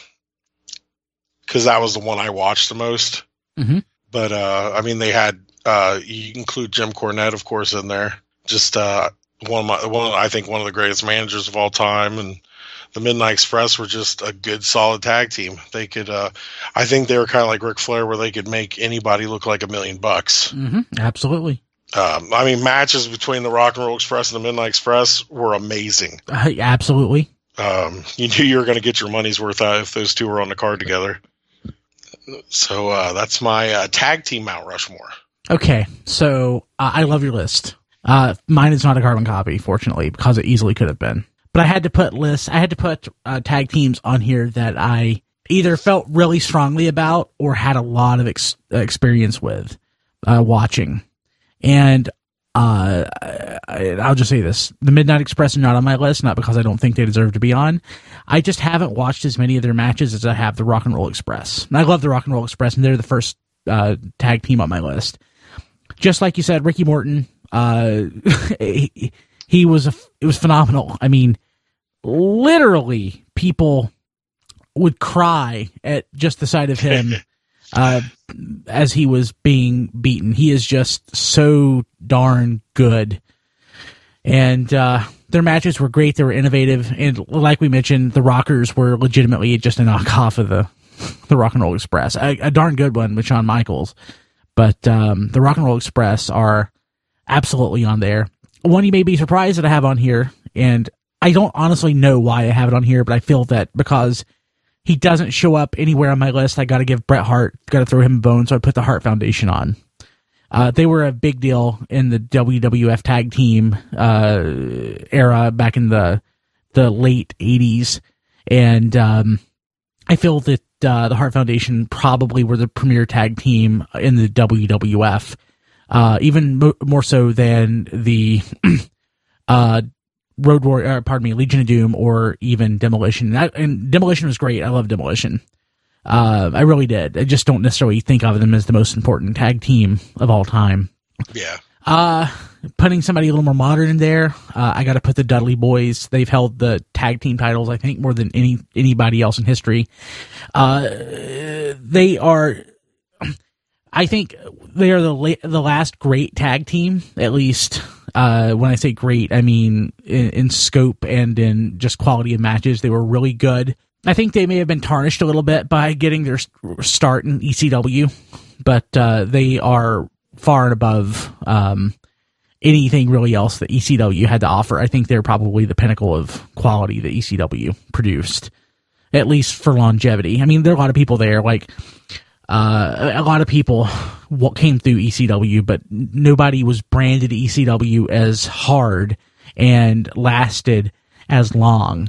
because that was the one I watched the most. Mhm. But uh, I mean, they had uh, you include Jim Cornette, of course, in there. Just uh, one of my one, I think one of the greatest managers of all time, and the Midnight Express were just a good, solid tag team. They could, uh, I think they were kind of like Ric Flair, where they could make anybody look like a million bucks. hmm Absolutely. Um, I mean, matches between the Rock and Roll Express and the Midnight Express were amazing. Uh, absolutely. Um, you knew you were going to get your money's worth out if those two were on the card together. So uh, that's my uh, tag team Mount Rushmore. Okay, so uh, I love your list. Uh, mine is not a carbon copy, fortunately, because it easily could have been. But I had to put lists. I had to put uh, tag teams on here that I either felt really strongly about or had a lot of ex- experience with uh, watching. And uh, I, I'll just say this: the Midnight Express are not on my list, not because I don't think they deserve to be on. I just haven't watched as many of their matches as I have the Rock and Roll Express. And I love the Rock and Roll Express, and they're the first uh, tag team on my list. Just like you said, Ricky Morton, uh, he, he was a, it was phenomenal. I mean, literally, people would cry at just the sight of him uh, as he was being beaten. He is just so darn good. And uh, their matches were great. They were innovative. And like we mentioned, the Rockers were legitimately just a knockoff of the, the Rock and Roll Express. A, a darn good one with Shawn Michaels. But um, the Rock and Roll Express are absolutely on there. One you may be surprised that I have on here, and I don't honestly know why I have it on here, but I feel that because he doesn't show up anywhere on my list, I got to give Bret Hart, got to throw him a bone, so I put the Hart Foundation on. Uh, they were a big deal in the WWF tag team uh, era back in the the late '80s, and um, I feel that uh, the Hart Foundation probably were the premier tag team in the WWF, uh, even mo- more so than the uh, Road Warrior, uh, pardon me, Legion of Doom, or even Demolition. And, I, and Demolition was great. I love Demolition. Uh, I really did. I just don't necessarily think of them as the most important tag team of all time. Yeah. Uh, putting somebody a little more modern in there, uh, I got to put the Dudley Boys. They've held the tag team titles, I think, more than any anybody else in history. Uh, they are, I think, they are the la- the last great tag team. At least, uh, when I say great, I mean in, in scope and in just quality of matches. They were really good. I think they may have been tarnished a little bit by getting their start in ECW, but uh, they are far and above um, anything really else that ECW had to offer. I think they're probably the pinnacle of quality that ECW produced, at least for longevity. I mean, there are a lot of people there, like uh, a lot of people what came through ECW, but nobody was branded ECW as hard and lasted as long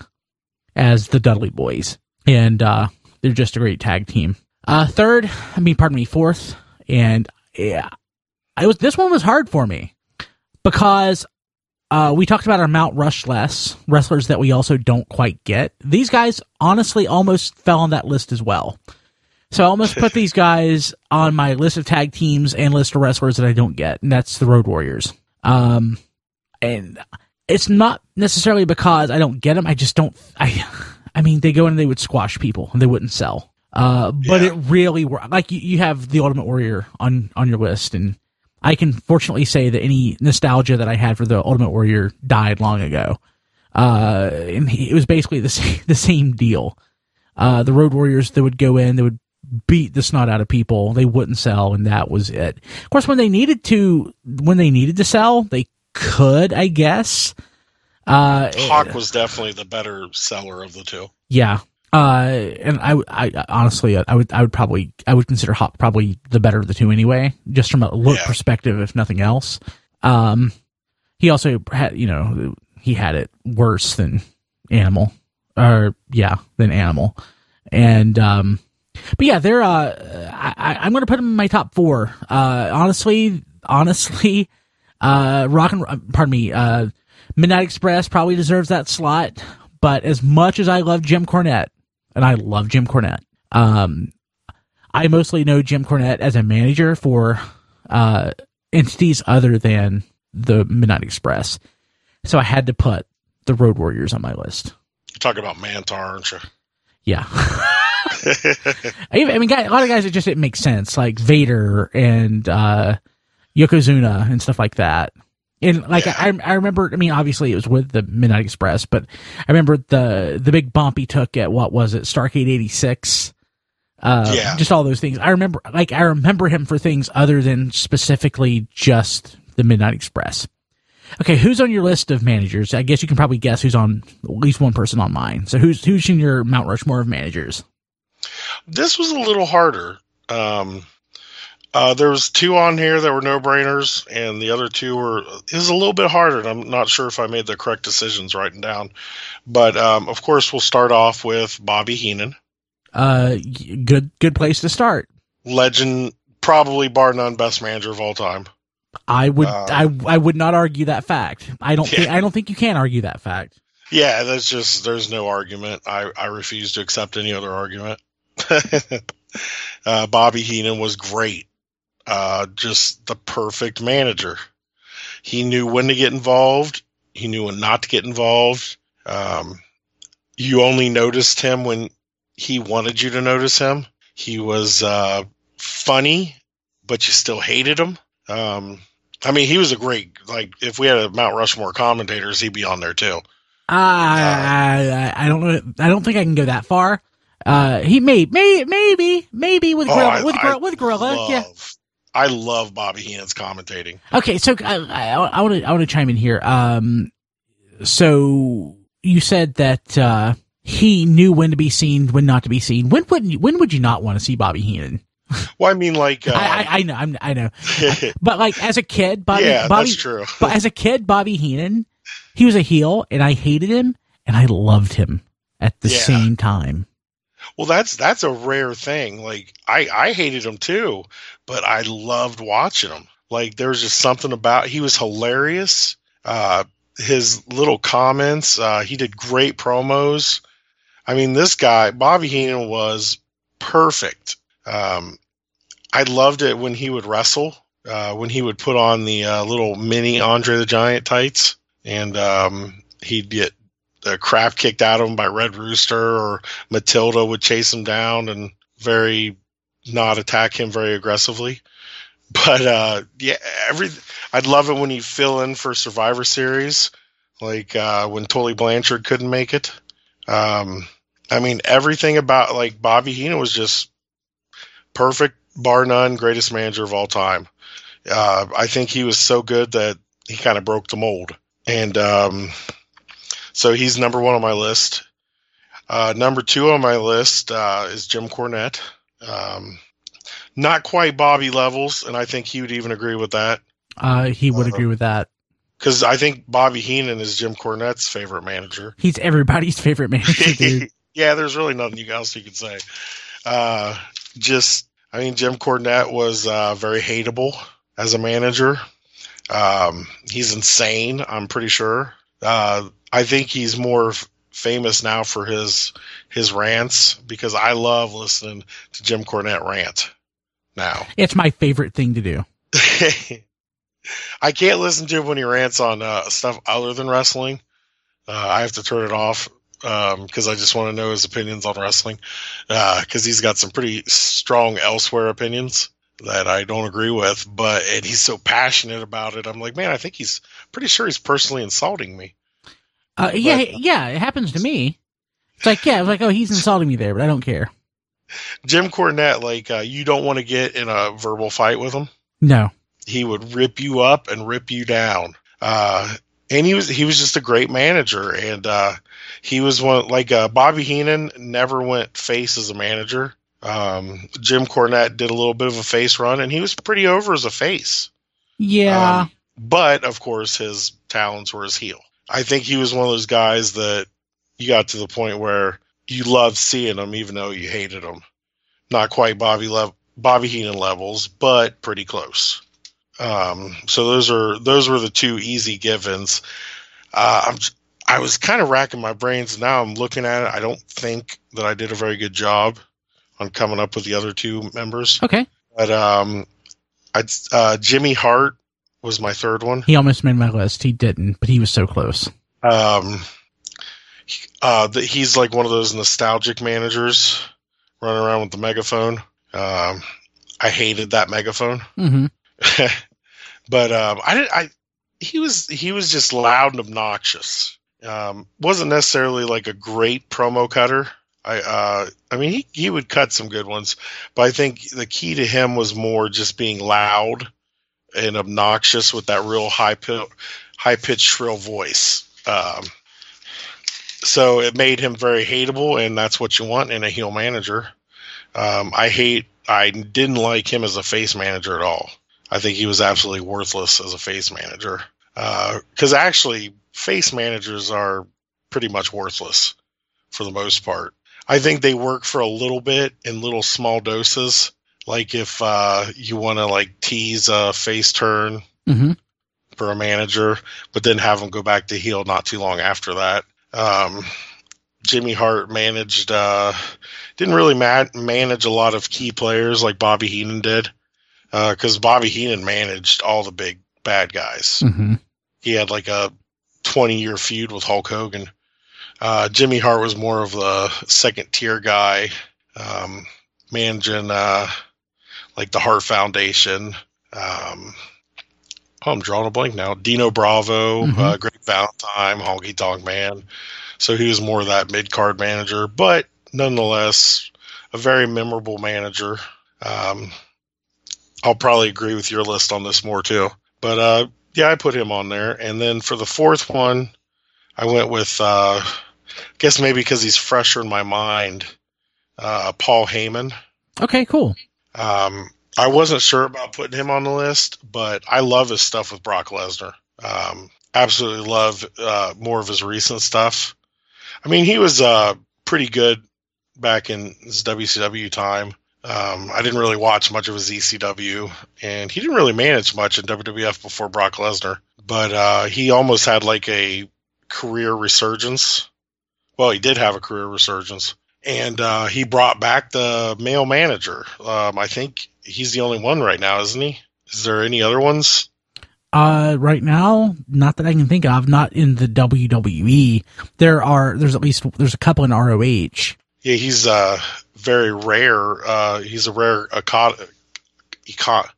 as the Dudley Boys, and uh, they're just a great tag team. Uh, third, I mean, pardon me, fourth, and yeah, I was this one was hard for me because uh, we talked about our Mount Rushless wrestlers that we also don't quite get. These guys honestly almost fell on that list as well. So I almost put these guys on my list of tag teams and list of wrestlers that I don't get, and that's the Road Warriors. Um, and it's not necessarily because I don't get them. I just don't. I, I mean, they go in and they would squash people and they wouldn't sell. Uh, but Yeah. it really worked. like you, you have the Ultimate Warrior on on your list, and I can fortunately say that any nostalgia that I had for the Ultimate Warrior died long ago. Uh, and he, it was basically the same, the same deal. Uh, the Road Warriors, they would go in, they would beat the snot out of people. They wouldn't sell, and that was it. Of course, when they needed to, when they needed to sell, they could, I guess. Uh, Hawk was definitely the better seller of the two. yeah. Uh, and I, I honestly, I would, I would probably, I would consider Hawk probably the better of the two anyway, just from a look Yeah. perspective, if nothing else. Um, he also had, you know, he had it worse than Animal, or yeah, than Animal, and um, but yeah, they're uh, I, I- I'm gonna put them in my top four. Uh, honestly, honestly, uh, Rock and pardon me, uh, Midnight Express probably deserves that slot. But as much as I love Jim Cornette, and I love Jim Cornette, um, I mostly know Jim Cornette as a manager for uh, entities other than the Midnight Express. So I had to put the Road Warriors on my list. You're talking about Mantaur, aren't you? Yeah. I mean, a lot of guys, it just didn't make sense, like Vader and uh, Yokozuna and stuff like that. And like Yeah. I, I remember, I mean, obviously it was with the Midnight Express, but I remember the the big bump he took at what was it, Starcade '86. Uh, Yeah. just all those things. I remember, like, I remember him for things other than specifically just the Midnight Express. Okay, who's on your list of managers? I guess you can probably guess who's on at least one person on mine. So who's who's in your Mount Rushmore of managers? This was a little harder Um, uh, there was two on here that were no brainers, and the other two were it was a little bit harder. And I'm not sure if I made the correct decisions writing down, but um, of course we'll start off with Bobby Heenan, Uh, good good place to start. legend, probably bar none, best manager of all time. I would Uh, I I would not argue that fact. I don't think Yeah. I don't think you can argue that fact. Yeah, that's just there's no argument. I I refuse to accept any other argument. uh, Bobby Heenan was great. Uh, just the perfect manager. He knew when to get involved. He knew when not to get involved. Um, you only noticed him when he wanted you to notice him. He was uh, funny, but you still hated him. Um, I mean, he was a great like. If we had a Mount Rushmore commentators, he'd be on there too. I, I I don't know. I don't think I can go that far. Uh, he may, may maybe maybe with Oh, gorilla, I- with, I with gorilla. love, Yeah. I love Bobby Heenan's commentating. Okay, so uh, I I want to I want to chime in here. Um, so you said that uh he knew when to be seen, when not to be seen. When would when would you not want to see Bobby Heenan? Well, I mean, like, uh, I, I I know I'm, I know, but like as a kid, Bobby yeah, Bobby that's true. But as a kid, Bobby Heenan, he was a heel, and I hated him, and I loved him at the Yeah. same time. Well, that's that's a rare thing. Like, I I hated him too, but I loved watching him. Like, there was just something about he was hilarious. Uh, his little comments. Uh, he did great promos. I mean, this guy Bobby Heenan was perfect. Um, I loved it when he would wrestle. Uh, when he would put on the uh, little mini Andre the Giant tights, and um, he'd get the crap kicked out of him by Red Rooster, or Matilda would chase him down and very not attack him very aggressively. But uh, yeah, every I'd love it when he'd fill in for Survivor Series, like uh, when Tully Blanchard couldn't make it. Um, I mean, everything about like Bobby Heenan was just perfect, bar none, greatest manager of all time. Uh, I think he was so good that he kind of broke the mold, and um, so he's number one on my list. Uh, number two on my list uh, is Jim Cornette. Um, not quite Bobby levels, and I think he would even agree with that Uh, he would Uh-huh. agree with that. because I think Bobby Heenan is Jim Cornette's favorite manager. He's everybody's favorite manager, dude. yeah, there's really nothing else you could say. Uh, just, I mean, Jim Cornette was uh, very hateable as a manager. Um, he's insane. I'm pretty sure. Uh, I think he's more f- famous now for his his rants because I love listening to Jim Cornette rant now. It's my favorite thing to do. I can't listen to him when he rants on uh, stuff other than wrestling. Uh, I have to turn it off because I just want to know his opinions on wrestling because he's got some pretty strong elsewhere opinions that I don't agree with. But and he's so passionate about it. I'm like, man, I think he's pretty sure he's personally insulting me. Uh, yeah, yeah, it happens to me. It's like, yeah, it's like, oh, he's insulting me there, but I don't care. Jim Cornette, like, uh, you don't want to get in a verbal fight with him. No, he would rip you up and rip you down. Uh, and he was he was just a great manager, and uh, he was one like uh, Bobby Heenan never went face as a manager. Um, Jim Cornette did a little bit of a face run, and he was pretty over as a face. yeah, Um, but of course, his talents were his heel. I think he was one of those guys that you got to the point where you loved seeing him, even though you hated him. Not quite Bobby lev- Bobby Heenan levels, but pretty close. Um, so those are those were the two easy givens. Uh, I'm, I was kind of racking my brains. Now I'm looking at it. I don't think that I did a very good job on coming up with the other two members. okay. But um, I'd, uh, Jimmy Hart was my third one. He almost made my list. He didn't, but he was so close. Um, uh, the, he's like one of those nostalgic managers running around with the megaphone. Um, I hated that megaphone, hmm but um, I did. I he was he was just loud and obnoxious. Um, wasn't necessarily like a great promo cutter. I uh, I mean he he would cut some good ones, but I think the key to him was more just being loud and obnoxious with that real high pitch high pitched shrill voice. Um, so it made him very hateable, and that's what you want in a heel manager. Um, I hate. I didn't like him as a face manager at all. I think he was absolutely worthless as a face manager. Because uh, actually, face managers are pretty much worthless for the most part. I think they work for a little bit in little small doses. Like if uh, you want to like tease a face turn mm-hmm. for a manager, but then have them go back to heel not too long after that. Um, Jimmy Hart managed, uh, didn't really ma- manage a lot of key players like Bobby Heenan did, because uh, Bobby Heenan managed all the big bad guys. Mm-hmm. He had like a 20 year feud with Hulk Hogan. Uh, Jimmy Hart was more of the second tier guy, um, managing uh, like the Hart Foundation. Um, oh, I'm drawing a blank now. Dino Bravo, mm-hmm. uh, Greg Valentine, Honky Tonk Man. So he was more of that mid card manager, but nonetheless, a very memorable manager. Um, I'll probably agree with your list on this more too. But uh, yeah, I put him on there. And then for the fourth one, I went with, uh, I guess maybe because he's fresher in my mind, uh, Paul Heyman. Okay, cool. Um, I wasn't sure about putting him on the list, but I love his stuff with Brock Lesnar. Um, absolutely love uh, more of his recent stuff. I mean, he was uh, pretty good back in his WCW time. Um, I didn't really watch much of his ECW, and he didn't really manage much in WWF before Brock Lesnar. But uh, he almost had like a career resurgence. Well, he did have a career resurgence, and uh, he brought back the male manager. Um, I think he's the only one right now, isn't he? Is there any other ones? Uh, right now, not that I can think of. Not in the WWE. There are. There's at least there's a couple in ROH. Yeah, he's uh very rare. Uh, he's a rare econ- econ-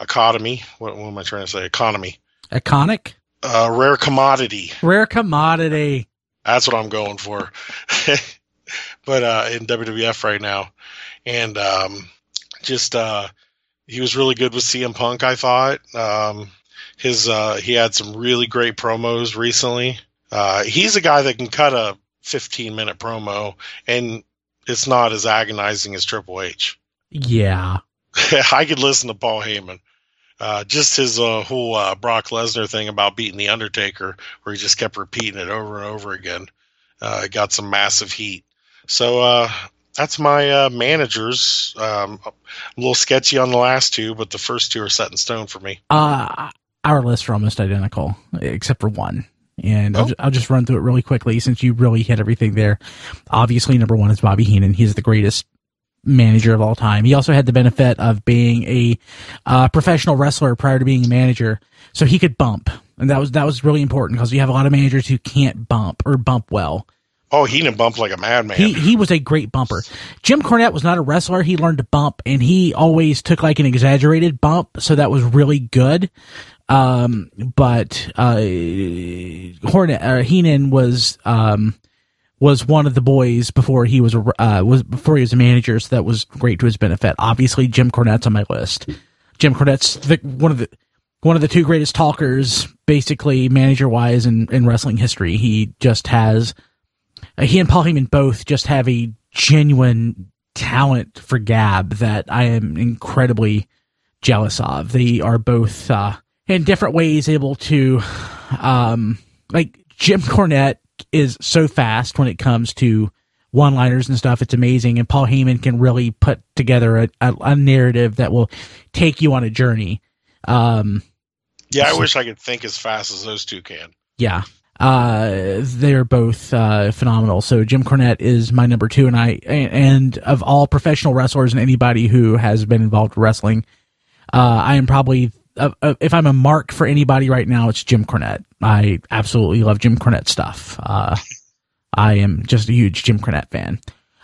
economy. What, what, am I trying to say? Economy. Iconic. Uh, rare commodity. Rare commodity. That's what I'm going for. but uh, in WWF right now, and um, just uh, he was really good with CM Punk. I thought um, his uh, he had some really great promos recently. Uh, he's a guy that can cut a 15 minute promo and it's not as agonizing as Triple H. Yeah. I could listen to Paul Heyman. Uh, just his uh, whole uh, Brock Lesnar thing about beating the Undertaker, where he just kept repeating it over and over again, uh, got some massive heat. So uh, that's my uh, managers. Um, a little sketchy on the last two, but the first two are set in stone for me. Uh, our lists are almost identical, except for one and oh. I'll, I'll, just run through it really quickly since you really hit everything there. Obviously, number one is Bobby Heenan. He's the greatest manager of all time. He also had the benefit of being a uh, professional wrestler prior to being a manager, so he could bump, and that was that was really important because you have a lot of managers who can't bump or bump well. Oh, he didn't bump like a madman. He he was a great bumper. Jim Cornette was not a wrestler. He learned to bump, and he always took like an exaggerated bump, so that was really good. Um, but uh, Hornet uh, Heenan was um, was one of the boys before he was uh, was before he was a manager, so that was great to his benefit. Obviously, Jim Cornette's on my list. Jim Cornette's the, one of the one of the two greatest talkers, basically manager wise in, in wrestling history. He just has uh, he and Paul Heyman both just have a genuine talent for gab that I am incredibly jealous of. They are both uh, in different ways able to, um, like Jim Cornette is so fast when it comes to one liners and stuff. It's amazing. And Paul Heyman can really put together a, a, a narrative that will take you on a journey. Um, yeah, I so, wish I could think as fast as those two can. Yeah. Uh, they're both uh, phenomenal. So Jim Cornette is my number two, and I and of all professional wrestlers and anybody who has been involved with wrestling, uh, I am probably uh, if I'm a mark for anybody right now, it's Jim Cornette. I absolutely love Jim Cornette stuff. Uh, I am just a huge Jim Cornette fan.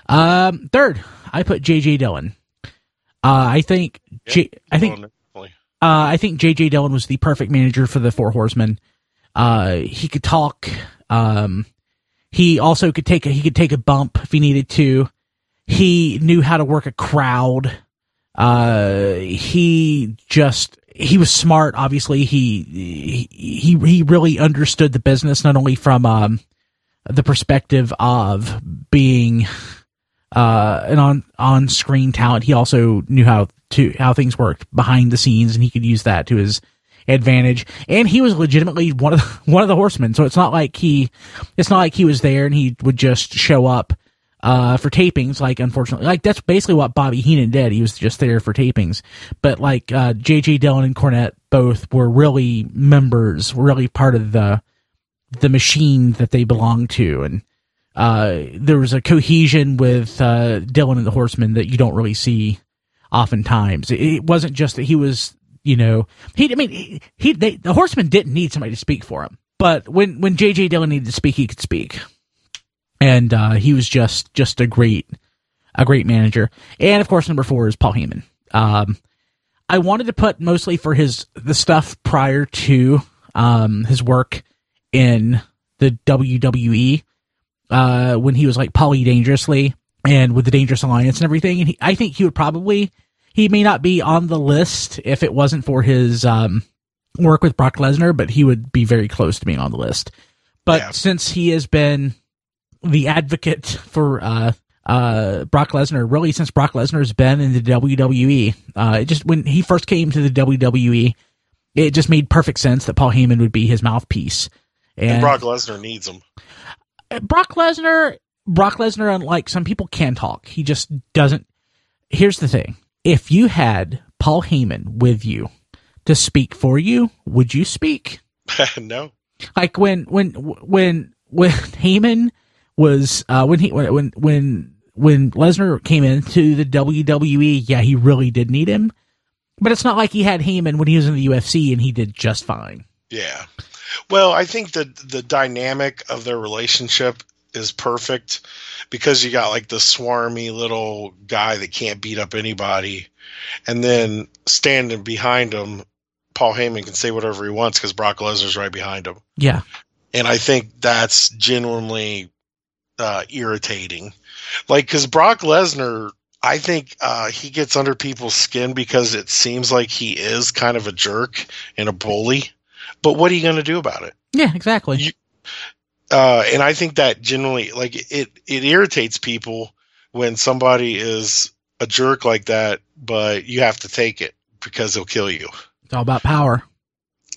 Um, third, I put J.J. Dillon. Uh, I think J- I think uh, I think J.J. Dillon was the perfect manager for the Four Horsemen. Uh, he could talk. Um, he also could take a, he could take a bump if he needed to. He knew how to work a crowd. Uh, he just he was smart. Obviously, he he he really understood the business not only from um, the perspective of being uh, an on on screen talent. He also knew how to how things worked behind the scenes, and he could use that to his advantage. And he was legitimately one of the, one of the horsemen. So it's not like he it's not like he was there and he would just show up uh, for tapings. Like unfortunately, like that's basically what Bobby Heenan did. He was just there for tapings. But like uh, J.J. Dillon and Cornette both were really members, really part of the the machine that they belonged to, and uh, there was a cohesion with uh, Dillon and the Horsemen that you don't really see oftentimes. It, it wasn't just that he was, you know, he. I mean, he, he they, the Horsemen didn't need somebody to speak for him, but when when J.J. Dillon needed to speak, he could speak, and uh, he was just just a great a great manager. And of course, number four is Paul Heyman. Um, I wanted to put mostly for his the stuff prior to um, his work in the WWE uh, when he was like Paulie Dangerously and with the Dangerous Alliance and everything. And he, I think he would probably he may not be on the list if it wasn't for his um, work with Brock Lesnar, but he would be very close to being on the list. But Yeah. since he has been the advocate for uh, uh, Brock Lesnar, really since Brock Lesnar's been in the WWE, uh, it just when he first came to the WWE, it just made perfect sense that Paul Heyman would be his mouthpiece. And Brock Lesnar needs him. Brock Lesnar, Brock Lesnar, unlike some people can talk, he just doesn't. Here's the thing: if you had Paul Heyman with you to speak for you, would you speak? no. Like when when when when Heyman was uh, when he when when when when Lesnar came into the WWE, yeah, he really did need him. But it's not like he had Heyman when he was in the UFC and he did just fine. Yeah. Well, I think that the dynamic of their relationship is perfect because you got like the swarmy little guy that can't beat up anybody, and then standing behind him, Paul Heyman can say whatever he wants because Brock Lesnar's right behind him, Yeah, and I think that's genuinely uh, irritating. Like, because Brock Lesnar, I think uh, he gets under people's skin because it seems like he is kind of a jerk and a bully. But what are you going to do about it? yeah, exactly. You- uh, and I think that generally, like it, it irritates people when somebody is a jerk like that, but you have to take it because they'll kill you. it's all about power.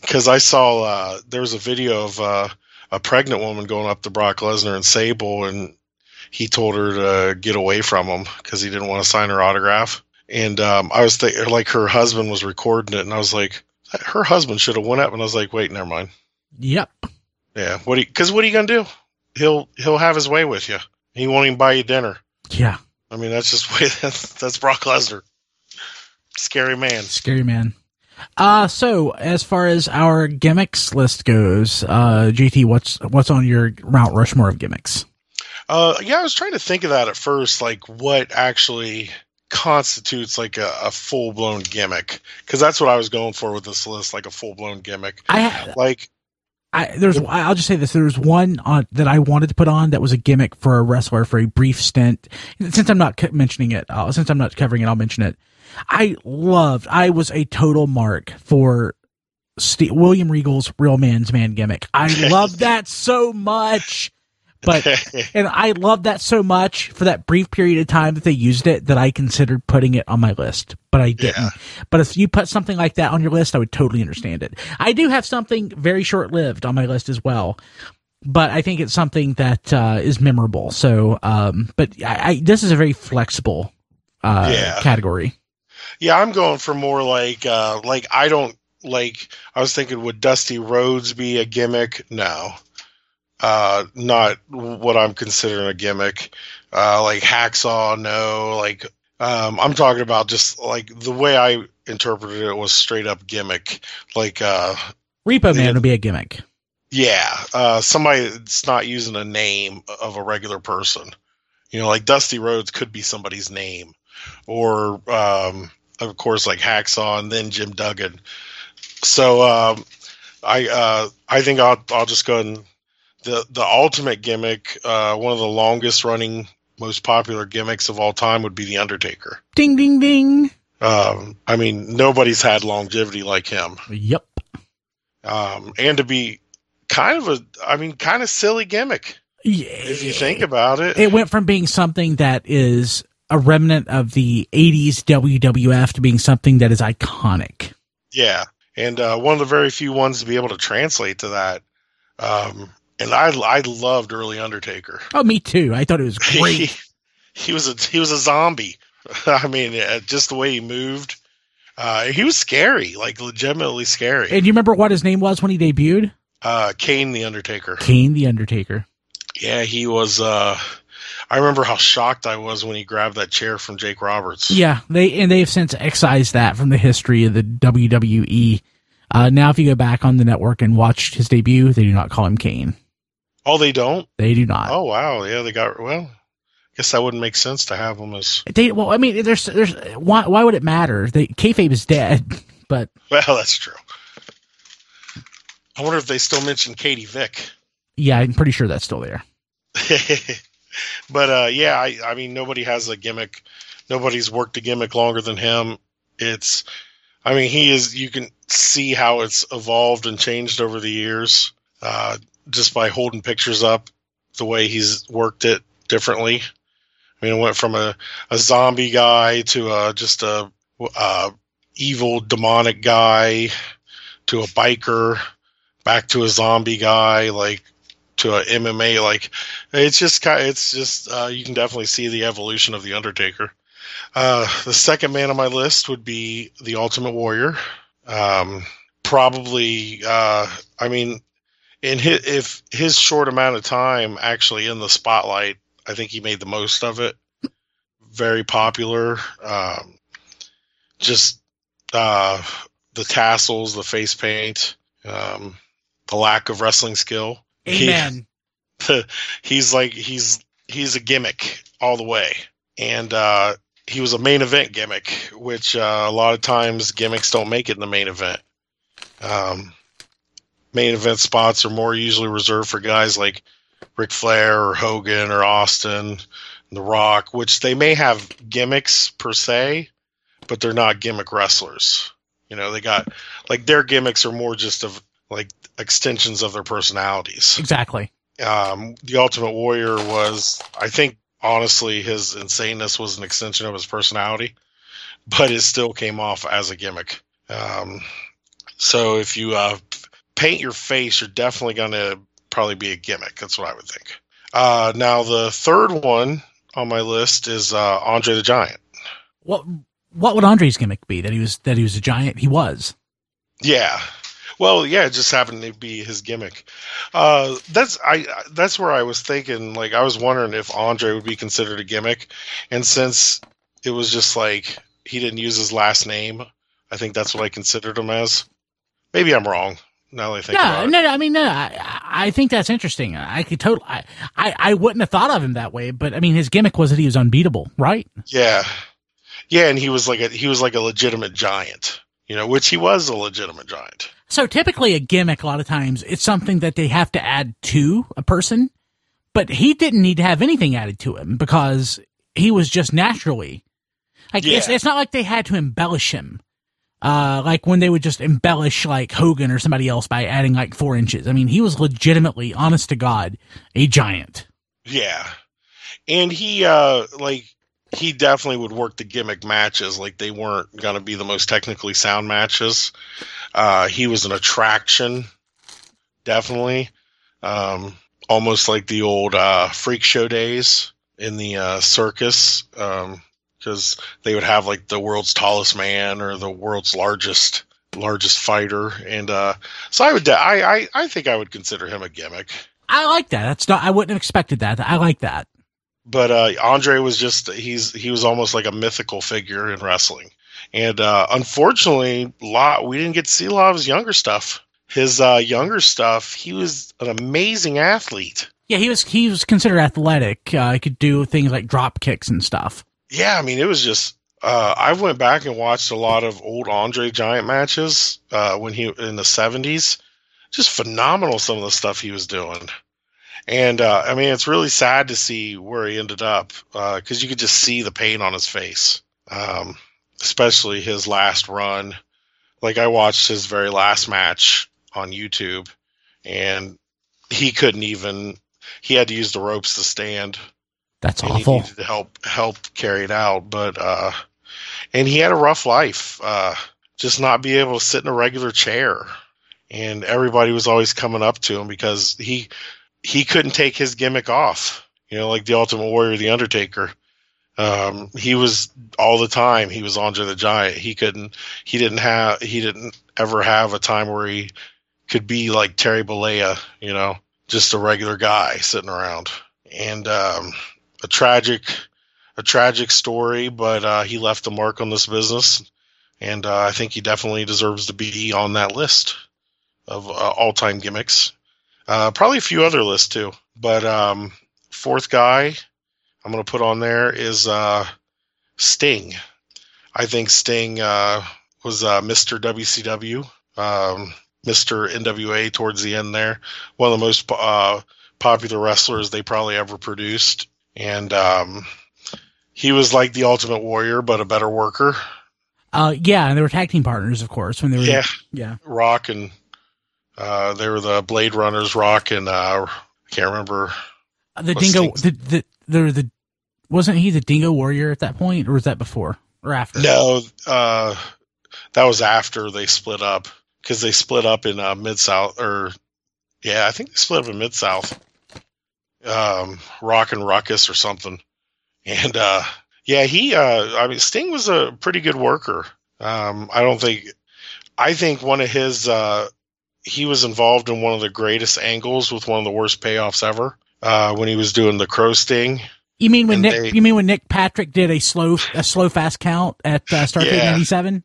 Because I saw uh, there was a video of uh, a pregnant woman going up to Brock Lesnar and Sable, and he told her to get away from him because he didn't want to sign her autograph. And um, I was thinking, like, her husband was recording it, and I was like, her husband should have went up, and I was like, wait, never mind. Yep. Yeah, what? Because what are you gonna do? He'll he'll have his way with you. He won't even buy you dinner. Yeah. I mean, that's just way that's, that's Brock Lesnar. Scary man. Scary man. Uh so as far as our gimmicks list goes, uh GT, what's what's on your Mount Rushmore of gimmicks? Uh, yeah, I was trying to think of that at first, like what actually constitutes like a, a full blown gimmick, because that's what I was going for with this list, like a full blown gimmick. I Like, I there's I'll just say this there was one on that I wanted to put on that was a gimmick for a wrestler for a brief stint. Since I'm not mentioning it, uh, since I'm not covering it, I'll mention it. I loved. I was a total mark for William Regal's Real Man's Man gimmick. I loved that so much. But and I loved that so much for that brief period of time that they used it that I considered putting it on my list, but I didn't. Yeah. But if you put something like that on your list, I would totally understand it. I do have something very short lived on my list as well, but I think it's something that uh, is memorable. So, um, but I, I, this is a very flexible uh, Yeah. category. Yeah, I'm going for more like, uh, like I don't like. I was thinking, would Dusty Rhodes be a gimmick? No, uh, not what I'm considering a gimmick. Uh, like Hacksaw, no. Like, um, I'm talking about just like the way I interpreted it was straight up gimmick. Like, uh, Repo Man would be a gimmick. Yeah, uh, somebody that's not using a name of a regular person. You know, like Dusty Rhodes could be somebody's name, or um, of course, like Hacksaw and then Jim Duggan. So um, I uh, I think I'll I'll just go and the the ultimate gimmick, uh, one of the longest running, most popular gimmicks of all time would be the Undertaker. Ding, ding, ding. Um, I mean, nobody's had longevity like him Yep. um, and to be kind of a, I mean, kind of silly gimmick. Yeah. If you think about it. It went from being something that is a remnant of the 80s WWF to being something that is iconic. Yeah. And uh, one of the very few ones to be able to translate to that. Um, and I I loved early Undertaker. Oh, me too. I thought it was great. he, he was a he was a zombie. I mean, uh, just the way he moved. Uh, he was scary, like legitimately scary. And you remember what his name was when he debuted? Uh, Kane the Undertaker. Kane the Undertaker. Yeah, he was. Uh, I remember how shocked I was when he grabbed that chair from Jake Roberts. Yeah, they and they've since excised that from the history of the WWE. Uh, now, if you go back on the network and watch his debut, they do not call him Kane. Oh, they don't. They do not. Oh, wow. Yeah, they got well. I guess that wouldn't make sense to have him as. They, well, I mean, there's, there's, why, why would it matter? The kayfabe is dead, but. Well, that's true. I wonder if they still mention Katie Vick. Yeah, I'm pretty sure that's still there. but uh, yeah, I, I mean, nobody has a gimmick. Nobody's worked a gimmick longer than him. It's, I mean, he is. You can see how it's evolved and changed over the years, uh, just by holding pictures up, the way he's worked it differently. I mean, it went from a, a zombie guy to a, just a, a evil demonic guy to a biker, back to a zombie guy, like to a MMA. Like it's just kind. It's just uh, you can definitely see the evolution of the Undertaker. Uh, the second man on my list would be the Ultimate Warrior. Um, probably, uh, I mean, in his, if his short amount of time actually in the spotlight, I think he made the most of it. Very popular. Um, just uh, the tassels, the face paint, um, the lack of wrestling skill. Amen. He, he's like he's he's a gimmick all the way, and uh, he was a main event gimmick, which uh, a lot of times gimmicks don't make it in the main event. Um, main event spots are more usually reserved for guys like Ric Flair or Hogan or Austin, The Rock, which they may have gimmicks per se, but they're not gimmick wrestlers. You know, they got like their gimmicks are more just of like extensions of their personalities. Exactly. Um, the Ultimate Warrior was, I think, honestly, his insaneness was an extension of his personality, but it still came off as a gimmick. Um, so if you uh, paint your face, you're definitely going to probably be a gimmick. That's what I would think. Uh, now the third one on my list is uh, Andre the Giant. What what would Andre's gimmick be? That he was that he was a giant. He was. Yeah. Well, yeah, it just happened to be his gimmick. Uh, that's I. That's where I was thinking. Like, I was wondering if Andre would be considered a gimmick, and since it was just like he didn't use his last name, I think that's what I considered him as. Maybe I'm wrong. Now that I think no, about it. no, no, I mean, no, I, I think that's interesting. I could totally, I, I, I wouldn't have thought of him that way, but I mean, his gimmick was that he was unbeatable, right? Yeah, yeah, and he was like a he was like a legitimate giant, you know, which he was a legitimate giant. So typically a gimmick, a lot of times, it's something that they have to add to a person, but he didn't need to have anything added to him because he was just naturally. Like it's, it's not like they had to embellish him. Uh, like when they would just embellish like Hogan or somebody else by adding like four inches. I mean, he was legitimately, honest to God, a giant. Yeah. And he uh like he definitely would work the gimmick matches like they weren't going to be the most technically sound matches. Uh he was an attraction definitely. Um almost like the old uh freak show days in the uh circus um cuz they would have like the world's tallest man or the world's largest largest fighter and uh so I would de- I I I think I would consider him a gimmick. I like that. That's not, I wouldn't have expected that. I like that. But uh, Andre was just he's he was almost like a mythical figure in wrestling, and uh, unfortunately, lot we didn't get to see a lot of his younger stuff. His uh, younger stuff, he was an amazing athlete. Yeah, he was, he was considered athletic. Uh, he could do things like drop kicks and stuff. Yeah, I mean, it was just. Uh, I went back and watched a lot of old Andre Giant matches uh, when he in the seventies. Just phenomenal, some of the stuff he was doing. And uh, I mean, it's really sad to see where he ended up because you could just see the pain on his face, um, especially his last run. Like I watched his very last match on YouTube, and he couldn't even he had to use the ropes to stand. That's awful. He needed to help help carry it out, but uh, and he had a rough life. Uh, just not be able to sit in a regular chair, and everybody was always coming up to him because he he couldn't take his gimmick off. You know, like the Ultimate Warrior, the Undertaker. Um, he was all the time. He was Andre the Giant. He couldn't. He didn't have. He didn't ever have a time where he could be like Terry Bollea. You know, just a regular guy sitting around. And um, a tragic, a tragic story, but uh, he left a mark on this business, and uh, I think he definitely deserves to be on that list of uh, all-time gimmicks. Uh, probably a few other lists too, but um, fourth guy I'm going to put on there is uh, Sting. I think Sting uh, was uh, Mr. WCW, um, Mr. NWA towards the end there. One of the most uh, popular wrestlers they probably ever produced. And um, he was like the Ultimate Warrior, but a better worker. Uh, yeah, and they were tag team partners, of course, when they were. Yeah. Yeah. Rock and uh, they were the Blade Runners, Rock and uh, I can't remember. The Dingo, the, the, the, the, wasn't he the Dingo Warrior at that point, or was that before or after? No, uh, that was after they split up because they split up in uh, Mid South, or yeah, I think they split up in Mid South, um, Rock and Ruckus or something. And uh, yeah, he, uh, I mean, Sting was a pretty good worker. Um, I don't think, I think one of his, uh, he was involved in one of the greatest angles with one of the worst payoffs ever uh, when he was doing the Crow Sting. You mean when And Nick? they- you mean when Nick Patrick did a slow a slow fast count at uh, Starcade Yeah. '97,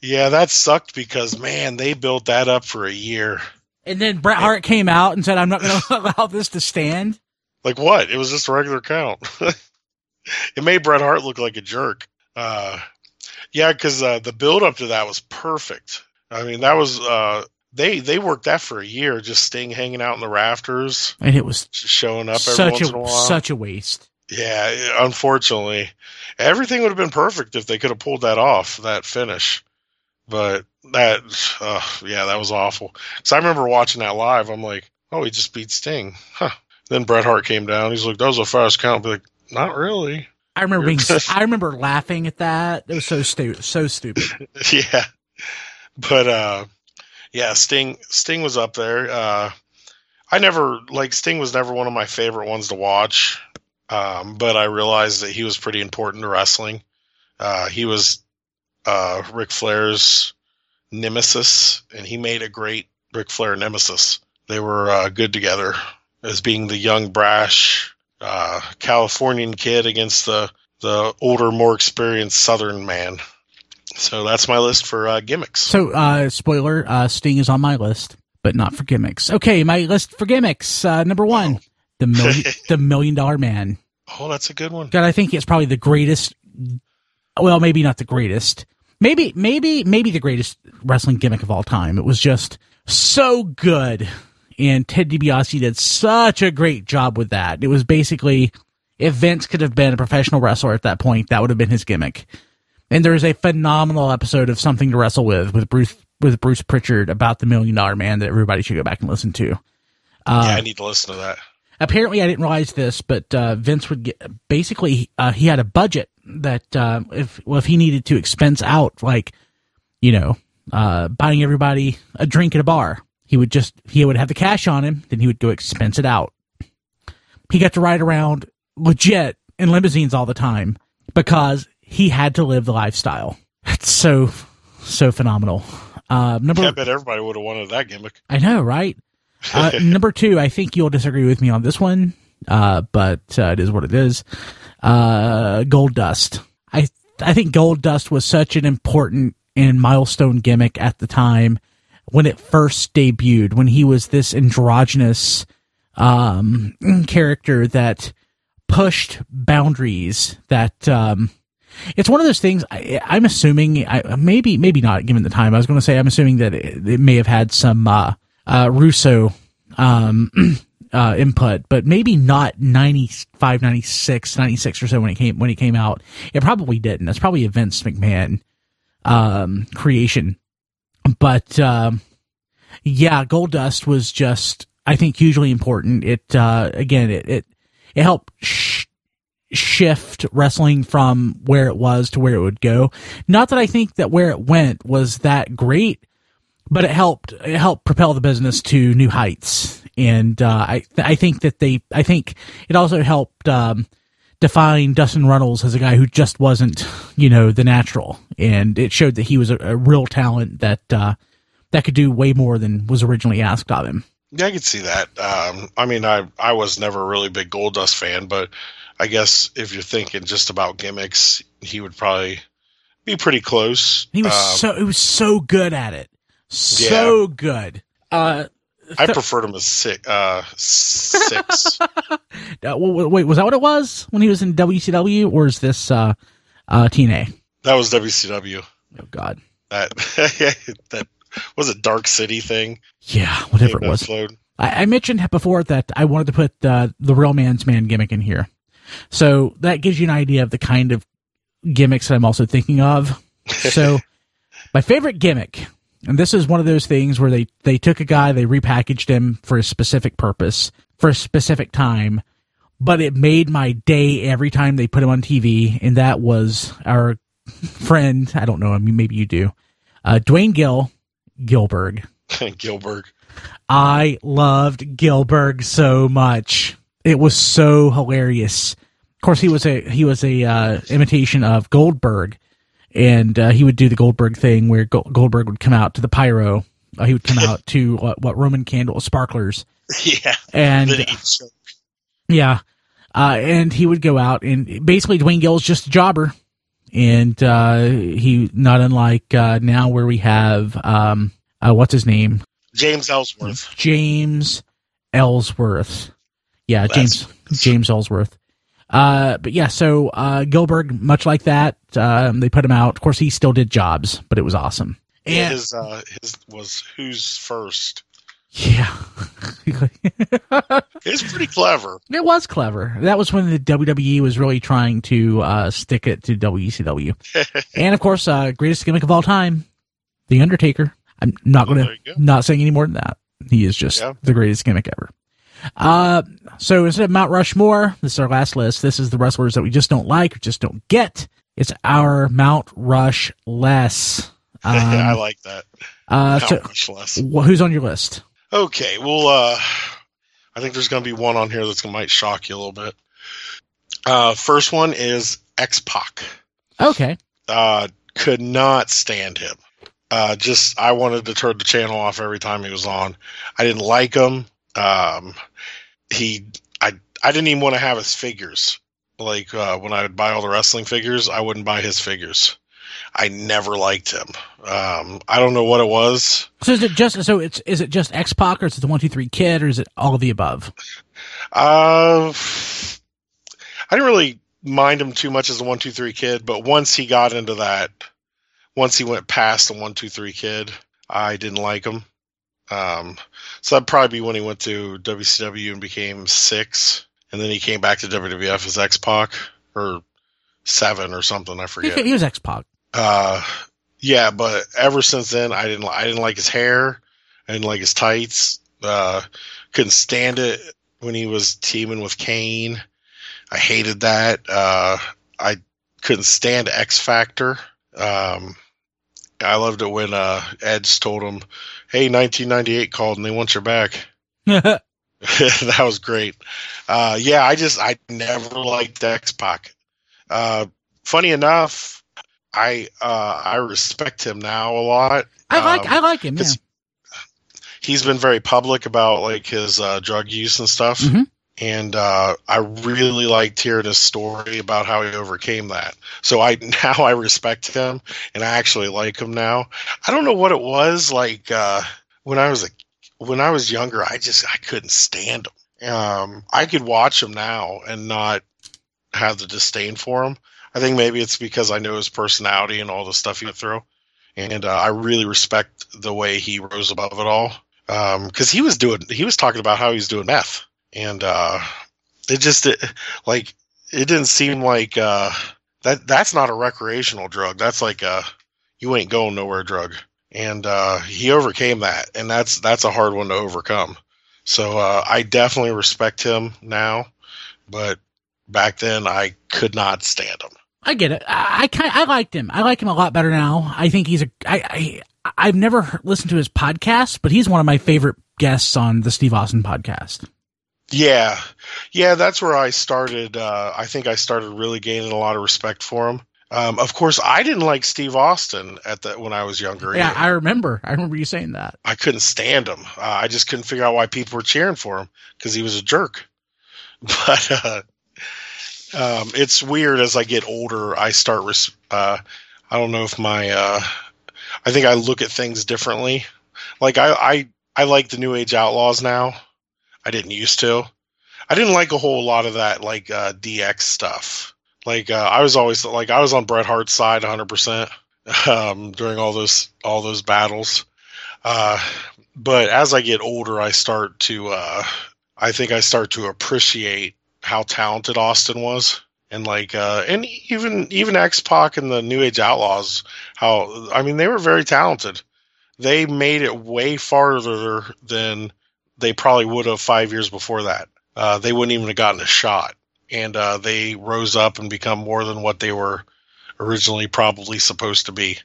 Yeah, that sucked because man, they built that up for a year. and then Bret Hart came out and said, "I'm not going to allow this to stand." Like what? It was just a regular count. it made Bret Hart look like a jerk. Uh, yeah, because uh, the build up to that was perfect. I mean, that was uh, they they worked that for a year, just Sting hanging out in the rafters, And it was showing up every such once in a a while. such a waste. yeah, unfortunately, everything would have been perfect if they could have pulled that off, that finish. But that, uh, yeah, that was awful. Because I remember watching that live. I'm like, oh, he just beat Sting, huh? Then Bret Hart came down. He's like, that was a fast count. Be like, not really. I remember being I remember laughing at that. It was so stupid, so stupid. yeah, but uh, yeah, Sting Sting was up there. Uh, I never like Sting was never one of my favorite ones to watch, um, but I realized that he was pretty important to wrestling. Uh, he was uh, Ric Flair's nemesis, and he made a great Ric Flair nemesis. They were uh, good together as being the young, brash uh, Californian kid against the the older, more experienced Southern man. So that's my list for uh, gimmicks. So, uh, spoiler: uh, Sting is on my list, but not for gimmicks. Okay, my list for gimmicks. Uh, number one, the million the Million Dollar Man. oh, that's a good one. God, I think it's probably the greatest. Well, maybe not the greatest. Maybe, maybe, maybe the greatest wrestling gimmick of all time. It was just so good, and Ted DiBiase did such a great job with that. It was basically, if Vince could have been a professional wrestler at that point, that would have been his gimmick. And there's a phenomenal episode of Something to Wrestle with with Bruce with Bruce Prichard about the Million Dollar Man that everybody should go back and listen to. Uh, yeah, I need to listen to that. apparently I didn't realize this, but uh, Vince would get basically uh, he had a budget that uh, if well if he needed to expense out like you know uh, buying everybody a drink at a bar, he would just he would have the cash on him, then he would go expense it out. He got to ride around legit in limousines all the time because he had to live the lifestyle. It's so so phenomenal. Uh, number I bet everybody would have wanted that gimmick. I know, right? Uh, number two, I think you'll disagree with me on this one, uh, but uh, it is what it is. Uh, Goldust. I I think Goldust was such an important and milestone gimmick at the time when it first debuted. When he was this androgynous um, character that pushed boundaries. That um, it's one of those things. I, I'm assuming, I, maybe maybe not given the time. I was going to say I'm assuming that it, it may have had some uh, uh, Russo um, uh, input, but maybe not 95, 96, 96 or so when it came when it came out. It probably didn't. That's probably a Vince McMahon um, creation. But um, yeah, Goldust was just I think hugely important. It uh, again, it it, it helped shift wrestling from where it was to where it would go. Not that I think that where it went was that great, but it helped it helped propel the business to new heights. And uh, I I think that they I think it also helped um, define Dustin Runnels as a guy who just wasn't you know the natural, and it showed that he was a, a real talent that uh, that could do way more than was originally asked of him. Yeah, I could see that. Um, I mean, I I was never a really big Goldust fan, but I guess if you're thinking just about gimmicks, he would probably be pretty close. He was Um, so he was so good at it, so good. Uh, I th- preferred him as six. Uh, six. uh, wait, was that what it was when he was in WCW, or is this uh, uh, TNA? that was WCW. Oh God, That that was a Dark City thing. yeah, whatever it was. I, I mentioned before that I wanted to put uh, the real man's man gimmick in here, so that gives you an idea of the kind of gimmicks that I'm also thinking of. So, my favorite gimmick, and this is one of those things where they they took a guy, they repackaged him for a specific purpose, for a specific time, but it made my day every time they put him on TV, and that was our friend. I don't know him, maybe you do, uh, Duane Gill, Gillberg. Gillberg. I loved Gillberg so much. It was so hilarious. Of course, he was a he was a uh, imitation of Goldberg, and uh, he would do the Goldberg thing where Go- Goldberg would come out to the pyro. Uh, he would come out to what, what Roman candle sparklers, Yeah. and yeah, uh, and he would go out and basically Duane Gill's just a jobber, and uh, he not unlike uh, now where we have um, uh, what's his name James Ellsworth. James Ellsworth. Yeah, That's- James James Ellsworth. Uh, but yeah, so uh, Gilbert, much like that, um, they put him out. Of course, he still did jobs, but it was awesome. And his uh, his was who's first. yeah, It's pretty clever. it was clever. That was when the WWE was really trying to uh, stick it to WCW. and of course, uh, greatest gimmick of all time, The Undertaker. I'm not Oh, gonna go. not saying any more than that. He is just Yeah. the greatest gimmick ever. Uh, so instead of Mount Rushmore, this is our last list. This is the wrestlers that we just don't like, or just don't get. It's our Mount Rush less. I Um, like that. uh, Not so much less. wh- who's on your list? Okay, well, uh, I think there's going to be one on here that's going to might shock you a little bit. Uh, first one is X Pac. Okay. Uh, could not stand him. Uh, just I wanted to turn the channel off every time he was on. I didn't like him. Um, he, I, I didn't even want to have his figures. Like uh, when I would buy all the wrestling figures, I wouldn't buy his figures. I never liked him. Um, I don't know what it was. So is it just so it's is it just X Pac or is it the one two three kid or is it all of the above? Uh, I didn't really mind him too much as a one two three kid, but once he got into that, once he went past the one two three kid, I didn't like him. Um, so that'd probably be when he went to WCW and became Syxx, and then he came back to WWF as X Pac or seven or something. I He, forget. he was X Pac. Uh, yeah, but ever since then, I didn't. I didn't like his hair. I didn't like his tights. Uh, couldn't stand it when he was teaming with Kane. I hated that. Uh, I couldn't stand X Factor. Um, I loved it when uh, Edge told him, "Hey, 1998 called and they want your back." that was great. Uh, yeah, I just I never liked X Pac. Uh, funny enough, I uh, I respect him now a lot. I like Um, I like him. Yeah. He's been very public about like his uh, drug use and stuff, Mhm. And uh, I really liked hearing his story about how he overcame that. So I now I respect him and I actually like him now. I don't know what it was like uh, when I was a when I was younger. I just I couldn't stand him. Um, I could watch him now and not have the disdain for him. I think maybe it's because I know his personality and all the stuff he went through, and uh, I really respect the way he rose above it all. Because he was doing, he was talking about how he's doing meth, and uh, it just it, like it didn't seem like uh, that. That's not a recreational drug. That's like a you ain't going nowhere drug, and uh, he overcame that, and that's that's a hard one to overcome. So uh, I definitely respect him now, but back then I could not stand him. I get it. I, kind I liked him. I like him a lot better now. I think he's a. I, I I've never listened to his podcast, but he's one of my favorite guests on the Steve Austin podcast. Yeah, yeah, that's where I started. Uh, I think I started really gaining a lot of respect for him. Um, of course, I didn't like Steve Austin at the when I was younger. Yeah, either. I remember. I remember you saying that. I couldn't stand him. Uh, I just couldn't figure out why people were cheering for him because he was a jerk. But uh, um, it's weird as I get older. I start. Res- uh, I don't know if my. Uh, I think I look at things differently. Like I, I, I like the New Age Outlaws now. I didn't used to. I didn't like a whole lot of that like uh, DX stuff. Like uh, I was always like I was on Bret Hart's side 100 percent um, during all those all those battles. Uh, but as I get older, I start to, uh, I think I start to appreciate how talented Austin was, and like, uh, and even even X Pac and the New Age Outlaws. How I mean, they were very talented. They made it way farther than they probably would have five years before that. Uh, they wouldn't even have gotten a shot, and uh, they rose up and become more than what they were originally probably supposed to be.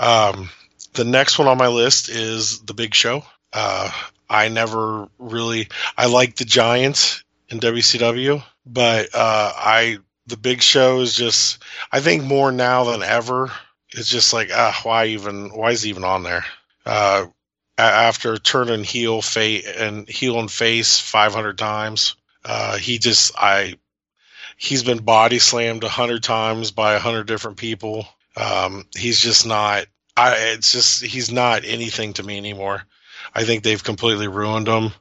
Um, the next one on my list is The Big Show. Uh, I never really I like the Giants in WCW, but uh, I the Big Show is just I think more now than ever. It's just like ah, why even why is he even on there? After turning heel fa- and heel and face 500 times, uh, he just I he's been body slammed a hundred times by a hundred different people. Um, he's just not. I. It's just he's not anything to me anymore. I think they've completely ruined him.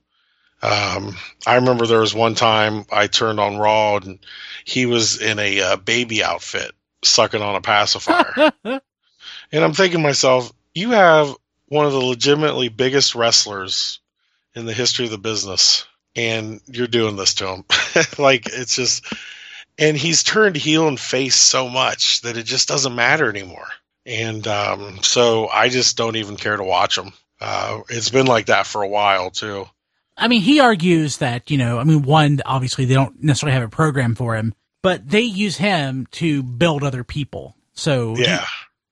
Um, I remember there was one time I turned on Raw and he was in a uh, baby outfit sucking on a pacifier, and I'm thinking to myself, you have one of the legitimately biggest wrestlers in the history of the business, and you're doing this to him. like it's just and he's turned heel and face so much that it just doesn't matter anymore. And um, so I just don't even care to watch him. Uh, it's been like that for a while too. I mean, he argues that, you know, I mean, one, obviously they don't necessarily have a program for him, but they use him to build other people. So Yeah,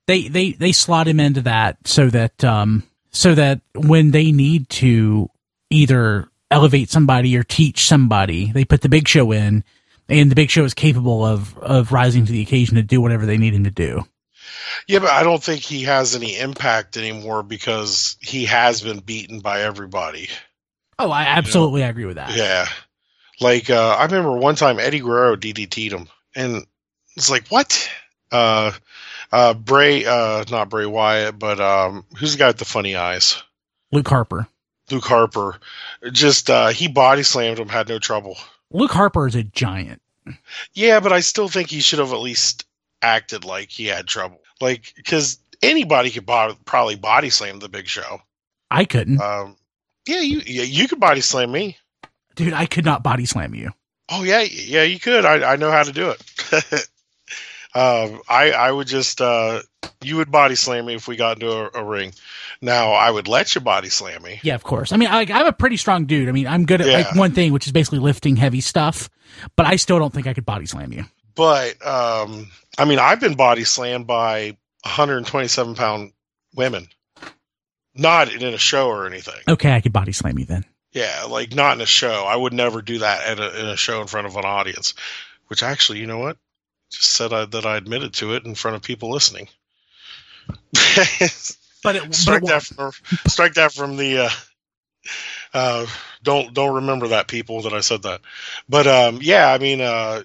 they, they, they slot him into that so that, um, so that when they need to either elevate somebody or teach somebody, they put the big show in and the big show is capable of, of rising to the occasion to do whatever they need him to do. yeah, but I don't think he has any impact anymore because he has been beaten by everybody. Oh, I absolutely agree with that. Yeah, like uh, I remember one time Eddie Guerrero DDT'd him, and it's like what? Uh, uh, Bray, uh, not Bray Wyatt, but um, who's the guy with the funny eyes? Luke Harper. Luke Harper. Just uh, he body slammed him, had no trouble. Luke Harper is a giant. Yeah, but I still think he should have at least acted like he had trouble. Like, because anybody could bo- probably body slam the Big Show. I couldn't. Um, yeah, you yeah, you could body slam me. Dude, I could not body slam you. Oh yeah, yeah, you could. I I know how to do it. um, I I would just uh, you would body slam me if we got into a, a ring. Now I would let you body slam me. Yeah, of course. I mean, I, I'm a pretty strong dude. I mean, I'm good at like one thing, which is basically lifting heavy stuff, but I still don't think I could body slam you. But um, I mean, I've been body slammed by 127 pound women, not in a show or anything. Okay, I could body slam you then. Yeah, like not in a show. I would never do that at a, in a show in front of an audience. Which actually, you know what? Just said I, that I admitted to it in front of people listening. But it, strike but it, that from strike that from the. Uh, uh, don't don't remember that people that I said that. But um, yeah, I mean, uh,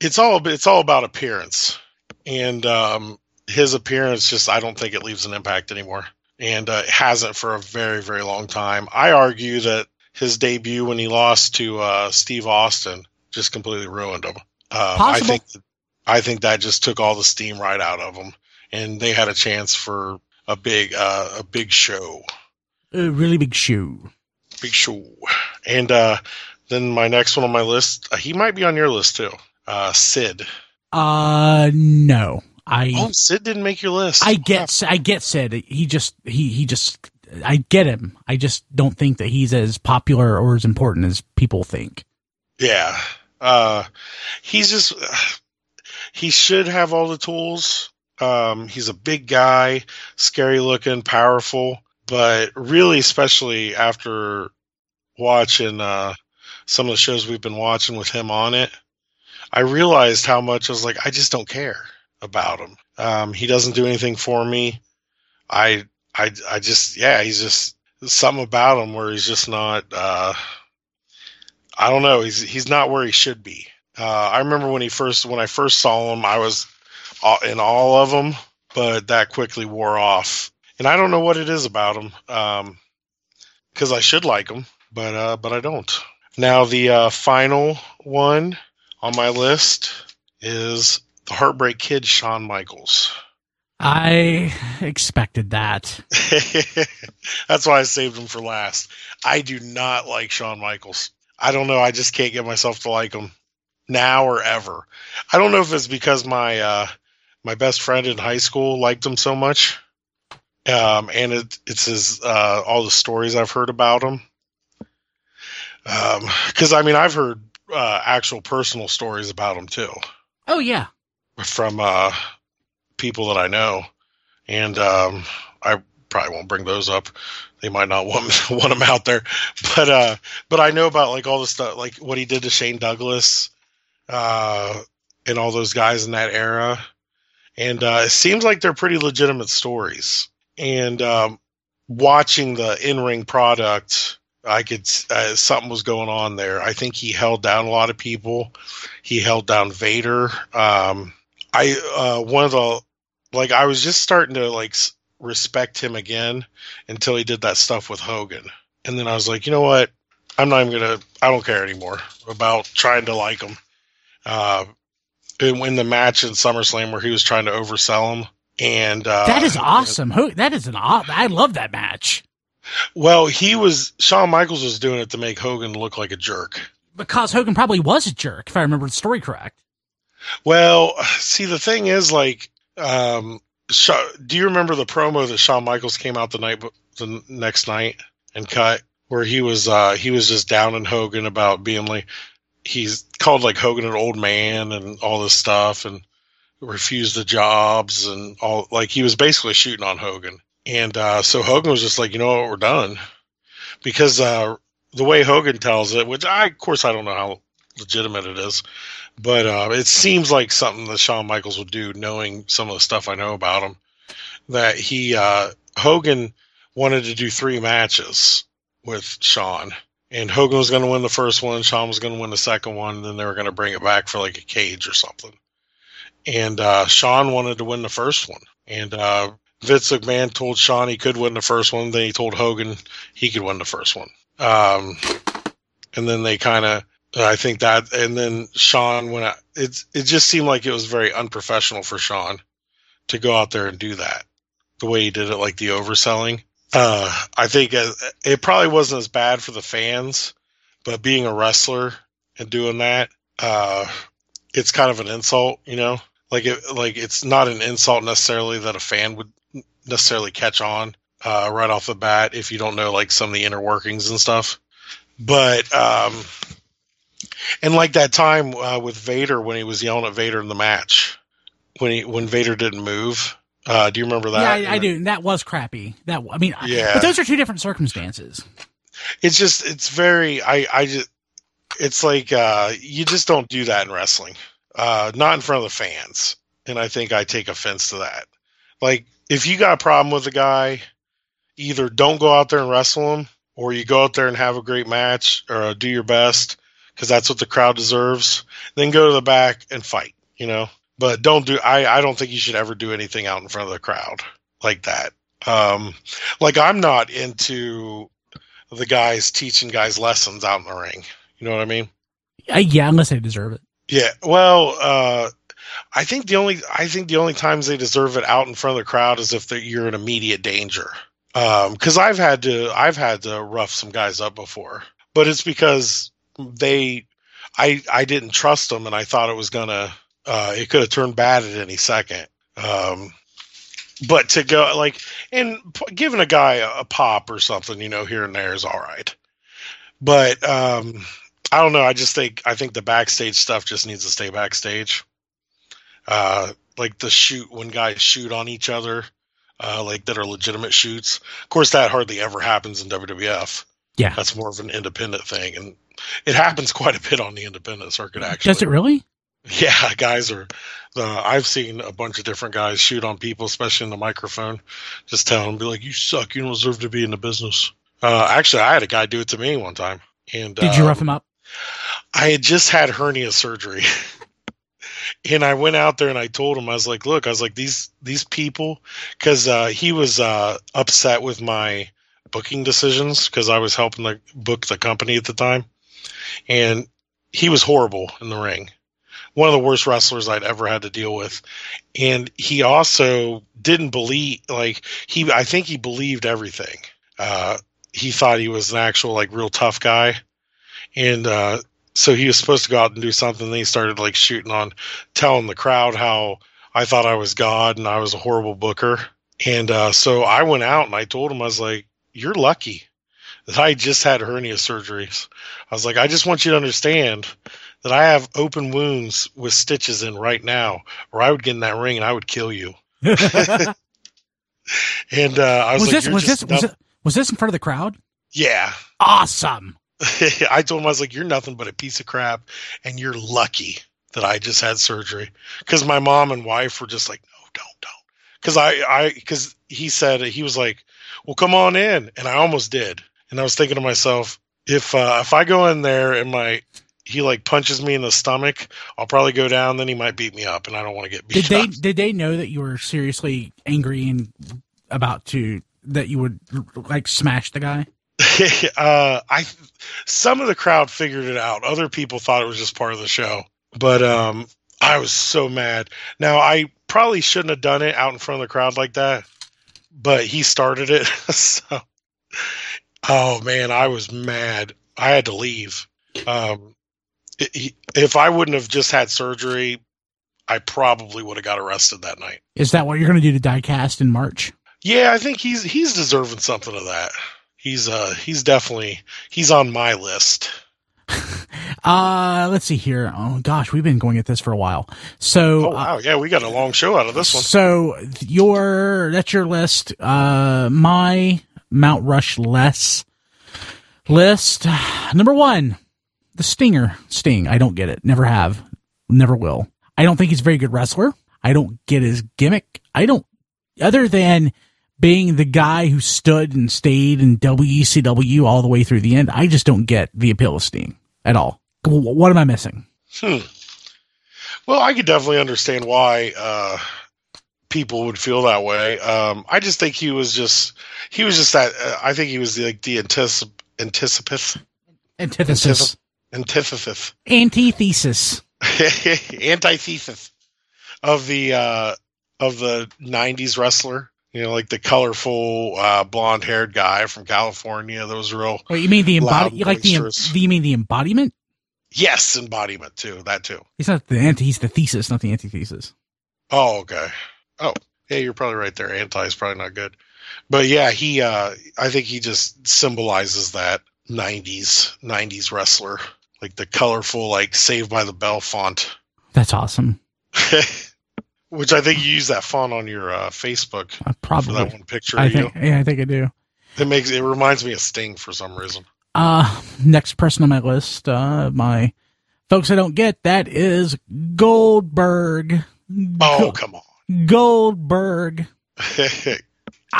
it's all it's all about appearance, and um, his appearance just I don't think it leaves an impact anymore, and uh, it hasn't for a very very long time. I argue that his debut when he lost to uh, Steve Austin just completely ruined him. Um, I think I think that just took all the steam right out of them, and they had a chance for a big uh, a big show, a really big show, big show. And uh, then my next one on my list, uh, he might be on your list too. Uh, Sid. Uh, no, I, Oh, Sid didn't make your list. I get, I get Sid. he just, he, he just, I get him. I just don't think that he's as popular or as important as people think. Yeah. Uh, he's just, he should have all the tools. Um, he's a big guy, scary looking, powerful, but really, especially after watching, uh, some of the shows we've been watching with him on it, I realized how much I was like, I just don't care about him. Um, he doesn't do anything for me. I, I, I just, yeah, he's just something about him where he's just not, uh, I don't know. He's, he's not where he should be. Uh, I remember when he first, when I first saw him, I was in all of them, but that quickly wore off. And I don't know what it is about him. Um, cause I should like him, but, uh, but I don't. Now the, uh, final one on my list is the Heartbreak Kid, Shawn Michaels. I expected that. That's why I saved him for last. I do not like Shawn Michaels. I don't know. I just can't get myself to like them now or ever. I don't know if it's because my uh, my best friend in high school liked them so much, um, and it, it's his uh, all the stories I've heard about him. Because um, I mean, I've heard uh, actual personal stories about them too. Oh yeah, from uh, people that I know, and um, I probably won't bring those up. They might not want want them out there, but uh, but I know about like all the stuff, like what he did to Shane Douglas, uh, and all those guys in that era, and uh, it seems like they're pretty legitimate stories. And um, watching the in ring product I could uh, something was going on there. I think he held down a lot of people. He held down Vader. Um, I uh, one of the like I was just starting to like respect him again until he did that stuff with Hogan, and then I was like, you know what? I'm not even gonna. I don't care anymore about trying to like him. Uh, in the match in SummerSlam where he was trying to oversell him, and uh, that is awesome. And, that is an. I love that match. Well, he was Shawn Michaels was doing it to make Hogan look like a jerk. Because Hogan probably was a jerk, if I remember the story correct. Well, see, the thing is, like, um, do you remember the promo that Shawn Michaels came out the night, the next night and cut, where he was, uh, he was just down in Hogan about being like, he's called like Hogan an old man and all this stuff, and refused the jobs and all, like he was basically shooting on Hogan. And uh, so Hogan was just like, you know what, we're done. Because uh, the way Hogan tells it, which I, of course, I don't know how legitimate it is, but uh, it seems like something that Shawn Michaels would do, knowing some of the stuff I know about him. That he, uh, Hogan wanted to do three matches with Shawn. And Hogan was going to win the first one, Shawn was going to win the second one, and then they were going to bring it back for like a cage or something. And uh, Shawn wanted to win the first one. And uh, Vince McMahon told Shawn he could win the first one. Then he told Hogan he could win the first one. Um, and then they kind of, I think that, and then Shawn, went out. It, it just seemed like it was very unprofessional for Shawn to go out there and do that the way he did it, like the overselling. Uh, I think it, it probably wasn't as bad for the fans, but being a wrestler and doing that, uh, it's kind of an insult, you know? Like it, like it's not an insult necessarily that a fan would necessarily catch on uh, right off the bat if you don't know like some of the inner workings and stuff. But um, and like that time uh, with Vader when he was yelling at Vader in the match when he when Vader didn't move. Uh, do you remember that? Yeah, I, I do. And that was crappy. That I mean, yeah. But those are two different circumstances. It's just it's very I I just it's like uh, you just don't do that in wrestling. Uh, not in front of the fans. And I think I take offense to that. Like if you got a problem with a guy, either don't go out there and wrestle him, or you go out there and have a great match or uh, do your best because that's what the crowd deserves. Then go to the back and fight. You know, but don't do. I I don't think you should ever do anything out in front of the crowd like that. Um, like I'm not into the guys teaching guys lessons out in the ring. You know what I mean? Uh, yeah, unless they deserve it. Yeah. Well, uh, I think the only I think the only times they deserve it out in front of the crowd is if you're in immediate danger. Because um, I've had to I've had to rough some guys up before, but it's because they I I didn't trust them and I thought it was gonna uh, it could have turned bad at any second. Um, but to go like and p- giving a guy a, a pop or something, you know, here and there is all right. But um, I don't know. I just think I think the backstage stuff just needs to stay backstage. Uh, like the shoot when guys shoot on each other, uh, like that are legitimate shoots. Of course, that hardly ever happens in WWF. Yeah. that's more of an independent thing, and it happens quite a bit on the independent circuit. Actually, Does it really? yeah, guys are. Uh, I've seen a bunch of different guys shoot on people, especially in the microphone. Just tell them, be like, "You suck. You don't deserve to be in the business." Uh, actually, I had a guy do it to me one time, and Did you rough him up? I had just had hernia surgery. and I went out there and I told him, I was like, look, I was like, these these people because uh, he was uh, upset with my booking decisions because I was helping the book the company at the time. And he was horrible in the ring. One of the worst wrestlers I'd ever had to deal with. And he also didn't believe like he I think he believed everything. Uh, he thought he was an actual like real tough guy. And uh, so he was supposed to go out and do something. Then he started like shooting on, telling the crowd how I thought I was God and I was a horrible booker. And uh, so I went out and I told him I was like, "You're lucky that I just had hernia surgeries." I was like, "I just want you to understand that I have open wounds with stitches in right now, or I would get in that ring and I would kill you." And uh, I was, was like, this was this was, it, was this in front of the crowd? yeah." Awesome. I told him I was like, "You're nothing but a piece of crap, and you're lucky that I just had surgery." Because my mom and wife were just like, "No, don't, don't." Because I, I, because he said he was like, "Well, come on in," and I almost did. And I was thinking to myself, if uh, if I go in there and my he like punches me in the stomach, I'll probably go down. Then he might beat me up, and I don't want to get beat Did they did they know that you were seriously angry and about to that you would like smash the guy? uh, I some of the crowd figured it out. Other people thought it was just part of the show, but um, I was so mad. Now I probably shouldn't have done it out in front of the crowd like that, but he started it. so, oh man, I was mad. I had to leave. Um, if I wouldn't have just had surgery, I probably would have got arrested that night. Is that what you're going to do to diecast in March? Yeah, I think he's he's deserving something of that. He's uh he's definitely he's on my list. Uh, let's see here. Oh gosh, we've been going at this for a while. So, Oh uh, wow, yeah, we got a long show out of this one. so your that's your list. Uh, my Mount Rush less list number one, the Stinger Sting. I don't get it. Never have. Never will. I don't think he's a very good wrestler. I don't get his gimmick. I don't, other than being the guy who stood and stayed in WCW all the way through the end. I just don't get the appeal of Sting at all. What am I missing? Hmm. Well, I could definitely understand why uh, people would feel that way. Um, I just think he was just he was just that. Uh, I think he was like the anticip- anticipith Antithesis. antithesis Antithesis. antithesis of the uh, of the '90s wrestler. You know, like the colorful uh, blonde haired guy from California. That was real. Wait, you mean the embodiment? You like the, boisterous. the? You mean the embodiment? Yes, embodiment too. That too. He's not the anti. He's the thesis, not the antithesis. Oh, okay. Oh, yeah, you're probably right there. Anti is probably not good. But yeah, he uh I think he just symbolizes that 90s 90s wrestler. Like the colorful like Saved by the Bell font. That's awesome. Which I think you use that font on your uh, Facebook Uh, for probably. that one picture I of you. think. Yeah, I think I do. It makes it reminds me of Sting for some reason. Uh, next person on my list, uh, my folks I don't get, that is Goldberg. Oh, Go- come on. Goldberg. I,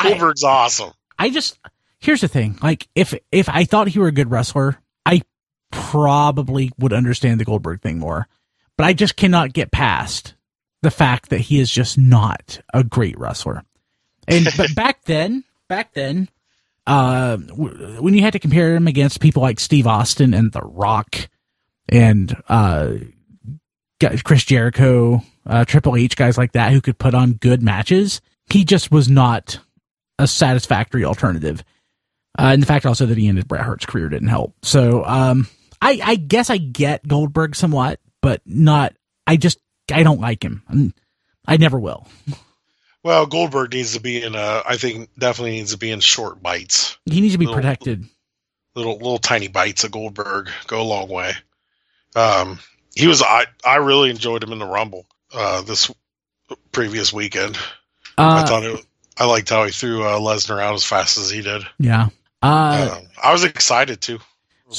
Goldberg's awesome. I just, here's the thing. Like, if, if I thought he were a good wrestler, I probably would understand the Goldberg thing more. But I just cannot get past the fact that he is just not a great wrestler. And, but back then, back then, uh, w- when you had to compare him against people like Steve Austin and The Rock and, uh, Chris Jericho, uh, Triple H, guys like that who could put on good matches, he just was not a satisfactory alternative. Uh, and the fact also that he ended Bret Hart's career didn't help. So, um, I, I guess I get Goldberg somewhat, but not, I just, I don't like him. I'm- I never will. Well, Goldberg needs to be in a. I think definitely needs to be in short bites. He needs to be Little- protected. Little little tiny bites of Goldberg go a long way. Um, he was. I I really enjoyed him in the Rumble. Uh, this previous weekend. I Uh, thought it. I liked how he threw uh, Lesnar out as fast as he did. yeah. Uh, Um, I was excited too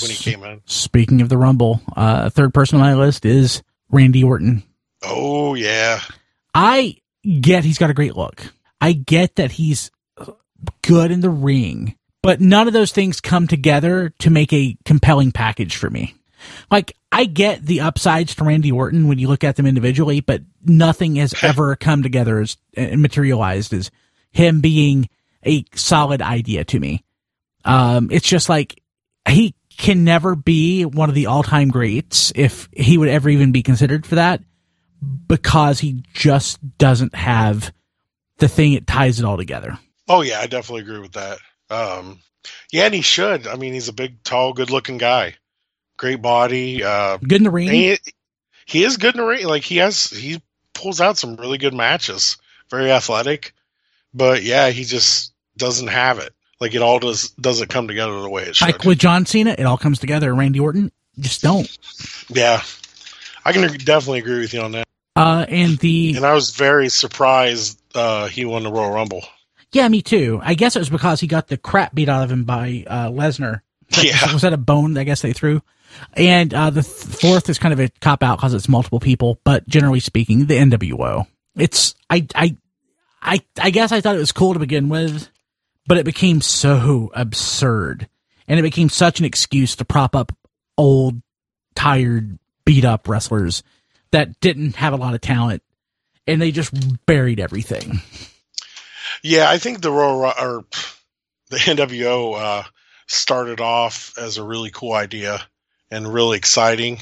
when he came in. speaking of the Rumble, uh, third person on my list is Randy Orton. Oh yeah, I get he's got a great look. I get that he's good in the ring, but none of those things come together to make a compelling package for me. Like, I get the upsides to Randy Orton when you look at them individually, but nothing has ever come together as and materialized as him being a solid idea to me. Um, it's just like he can never be one of the all-time greats if he would ever even be considered for that because he just doesn't have the thing that ties it all together. oh yeah, I definitely agree with that. Um, yeah, and he should. I mean, he's a big, tall, good-looking guy, great body. Uh, Good in the ring. he, he is good in the ring. Like he has, he pulls out some really good matches. Very athletic, but yeah, he just doesn't have it. Like it all does doesn't come together the way it should. like with John Cena, it all comes together. Randy Orton just don't. yeah, I can definitely agree with you on that. Uh, and the And I was very surprised uh, he won the Royal Rumble. yeah, me too. I guess it was because he got the crap beat out of him by uh, Lesnar. Yeah. was that a bone? I guess they threw. And uh, the th- fourth is kind of a cop out because it's multiple people, but generally speaking, the NWO. It's I I I I guess I thought it was cool to begin with, but it became so absurd, and it became such an excuse to prop up old, tired, beat up wrestlers that didn't have a lot of talent, and they just buried everything. Yeah, I think the Royal or the NWO uh, started off as a really cool idea and really exciting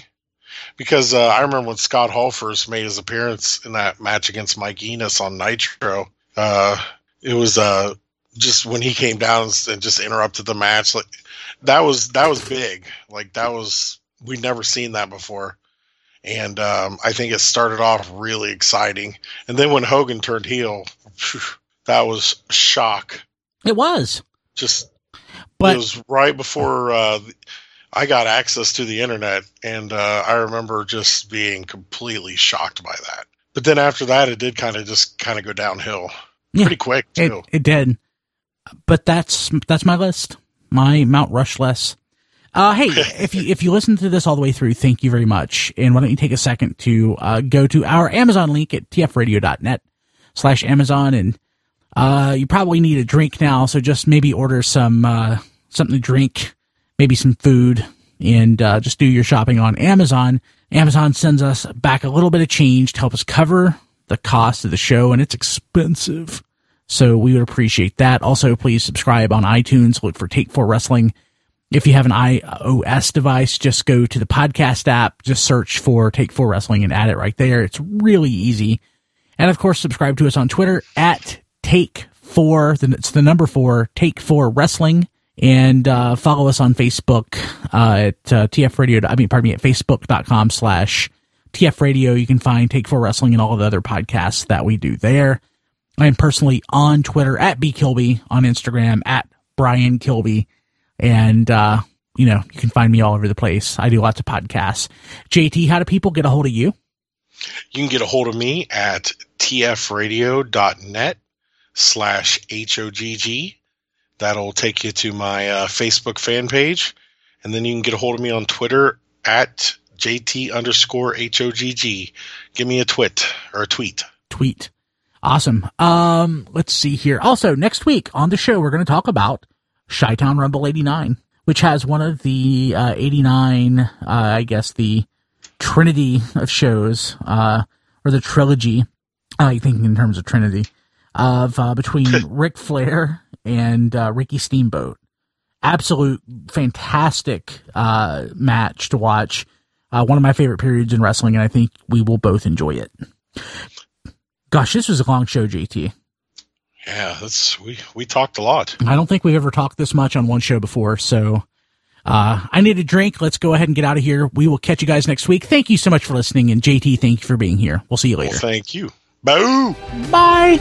because uh, I remember when Scott Hall first made his appearance in that match against Mike Enos on Nitro. Uh, it was uh, just when he came down and just interrupted the match. Like that was that was big. Like that was we'd never seen that before. And um, I think it started off really exciting. And then when Hogan turned heel, phew, that was shock. It was, Just but it was right before uh, I got access to the internet, and uh, I remember just being completely shocked by that. But then after that, it did kind of just kind of go downhill Yeah. pretty quick It, too. it did. But that's that's my list. My Mount Rushless. Uh, hey, if you if you listen to this all the way through, thank you very much. And why don't you take a second to uh, go to our Amazon link at tfradio.net slash Amazon, and uh, you probably need a drink now, so just maybe order some uh, something to drink, maybe some food, and uh, just do your shopping on Amazon. Amazon sends us back a little bit of change to help us cover the cost of the show, and it's expensive. So we would appreciate that. Also, please subscribe on iTunes. Look for Take Four Wrestling. If you have an iOS device, just go to the podcast app, just search for Take Four Wrestling and add it right there. It's really easy. And of course, subscribe to us on Twitter at Take Four. It's the number four, Take Four Wrestling. And uh, follow us on Facebook uh, at uh, TF Radio. I mean, pardon me, at facebook.com slash TF Radio. You can find Take Four Wrestling and all the other podcasts that we do there. I am personally on Twitter at bkilby, on Instagram at Brian Kilby, and uh, you know you can find me all over the place. I do lots of podcasts. JT, how do people get a hold of you? You can get a hold of me at tfradio.net slash HOGG. That'll take you to my uh, Facebook fan page. And then you can get a hold of me on Twitter at JT underscore HOGG. Give me a twit or a tweet. Tweet. Awesome. Um, let's see here. Also, next week on the show, we're going to talk about Chi-Town Rumble 89, which has one of the uh, 89, uh, I guess, the trinity of shows, uh, or the trilogy, I think in terms of trinity, of uh, between Ric Flair and uh, Ricky Steamboat. Absolute fantastic uh, match to watch. Uh, one of my favorite periods in wrestling, and I think we will both enjoy it. Gosh, this was a long show, JT. Yeah, that's we we talked a lot. I don't think we've ever talked this much on one show before, so uh, I need a drink. Let's go ahead and get out of here. We will catch you guys next week. Thank you so much for listening, and JT, thank you for being here. We'll see you Well, later. thank you. Boo! Bye.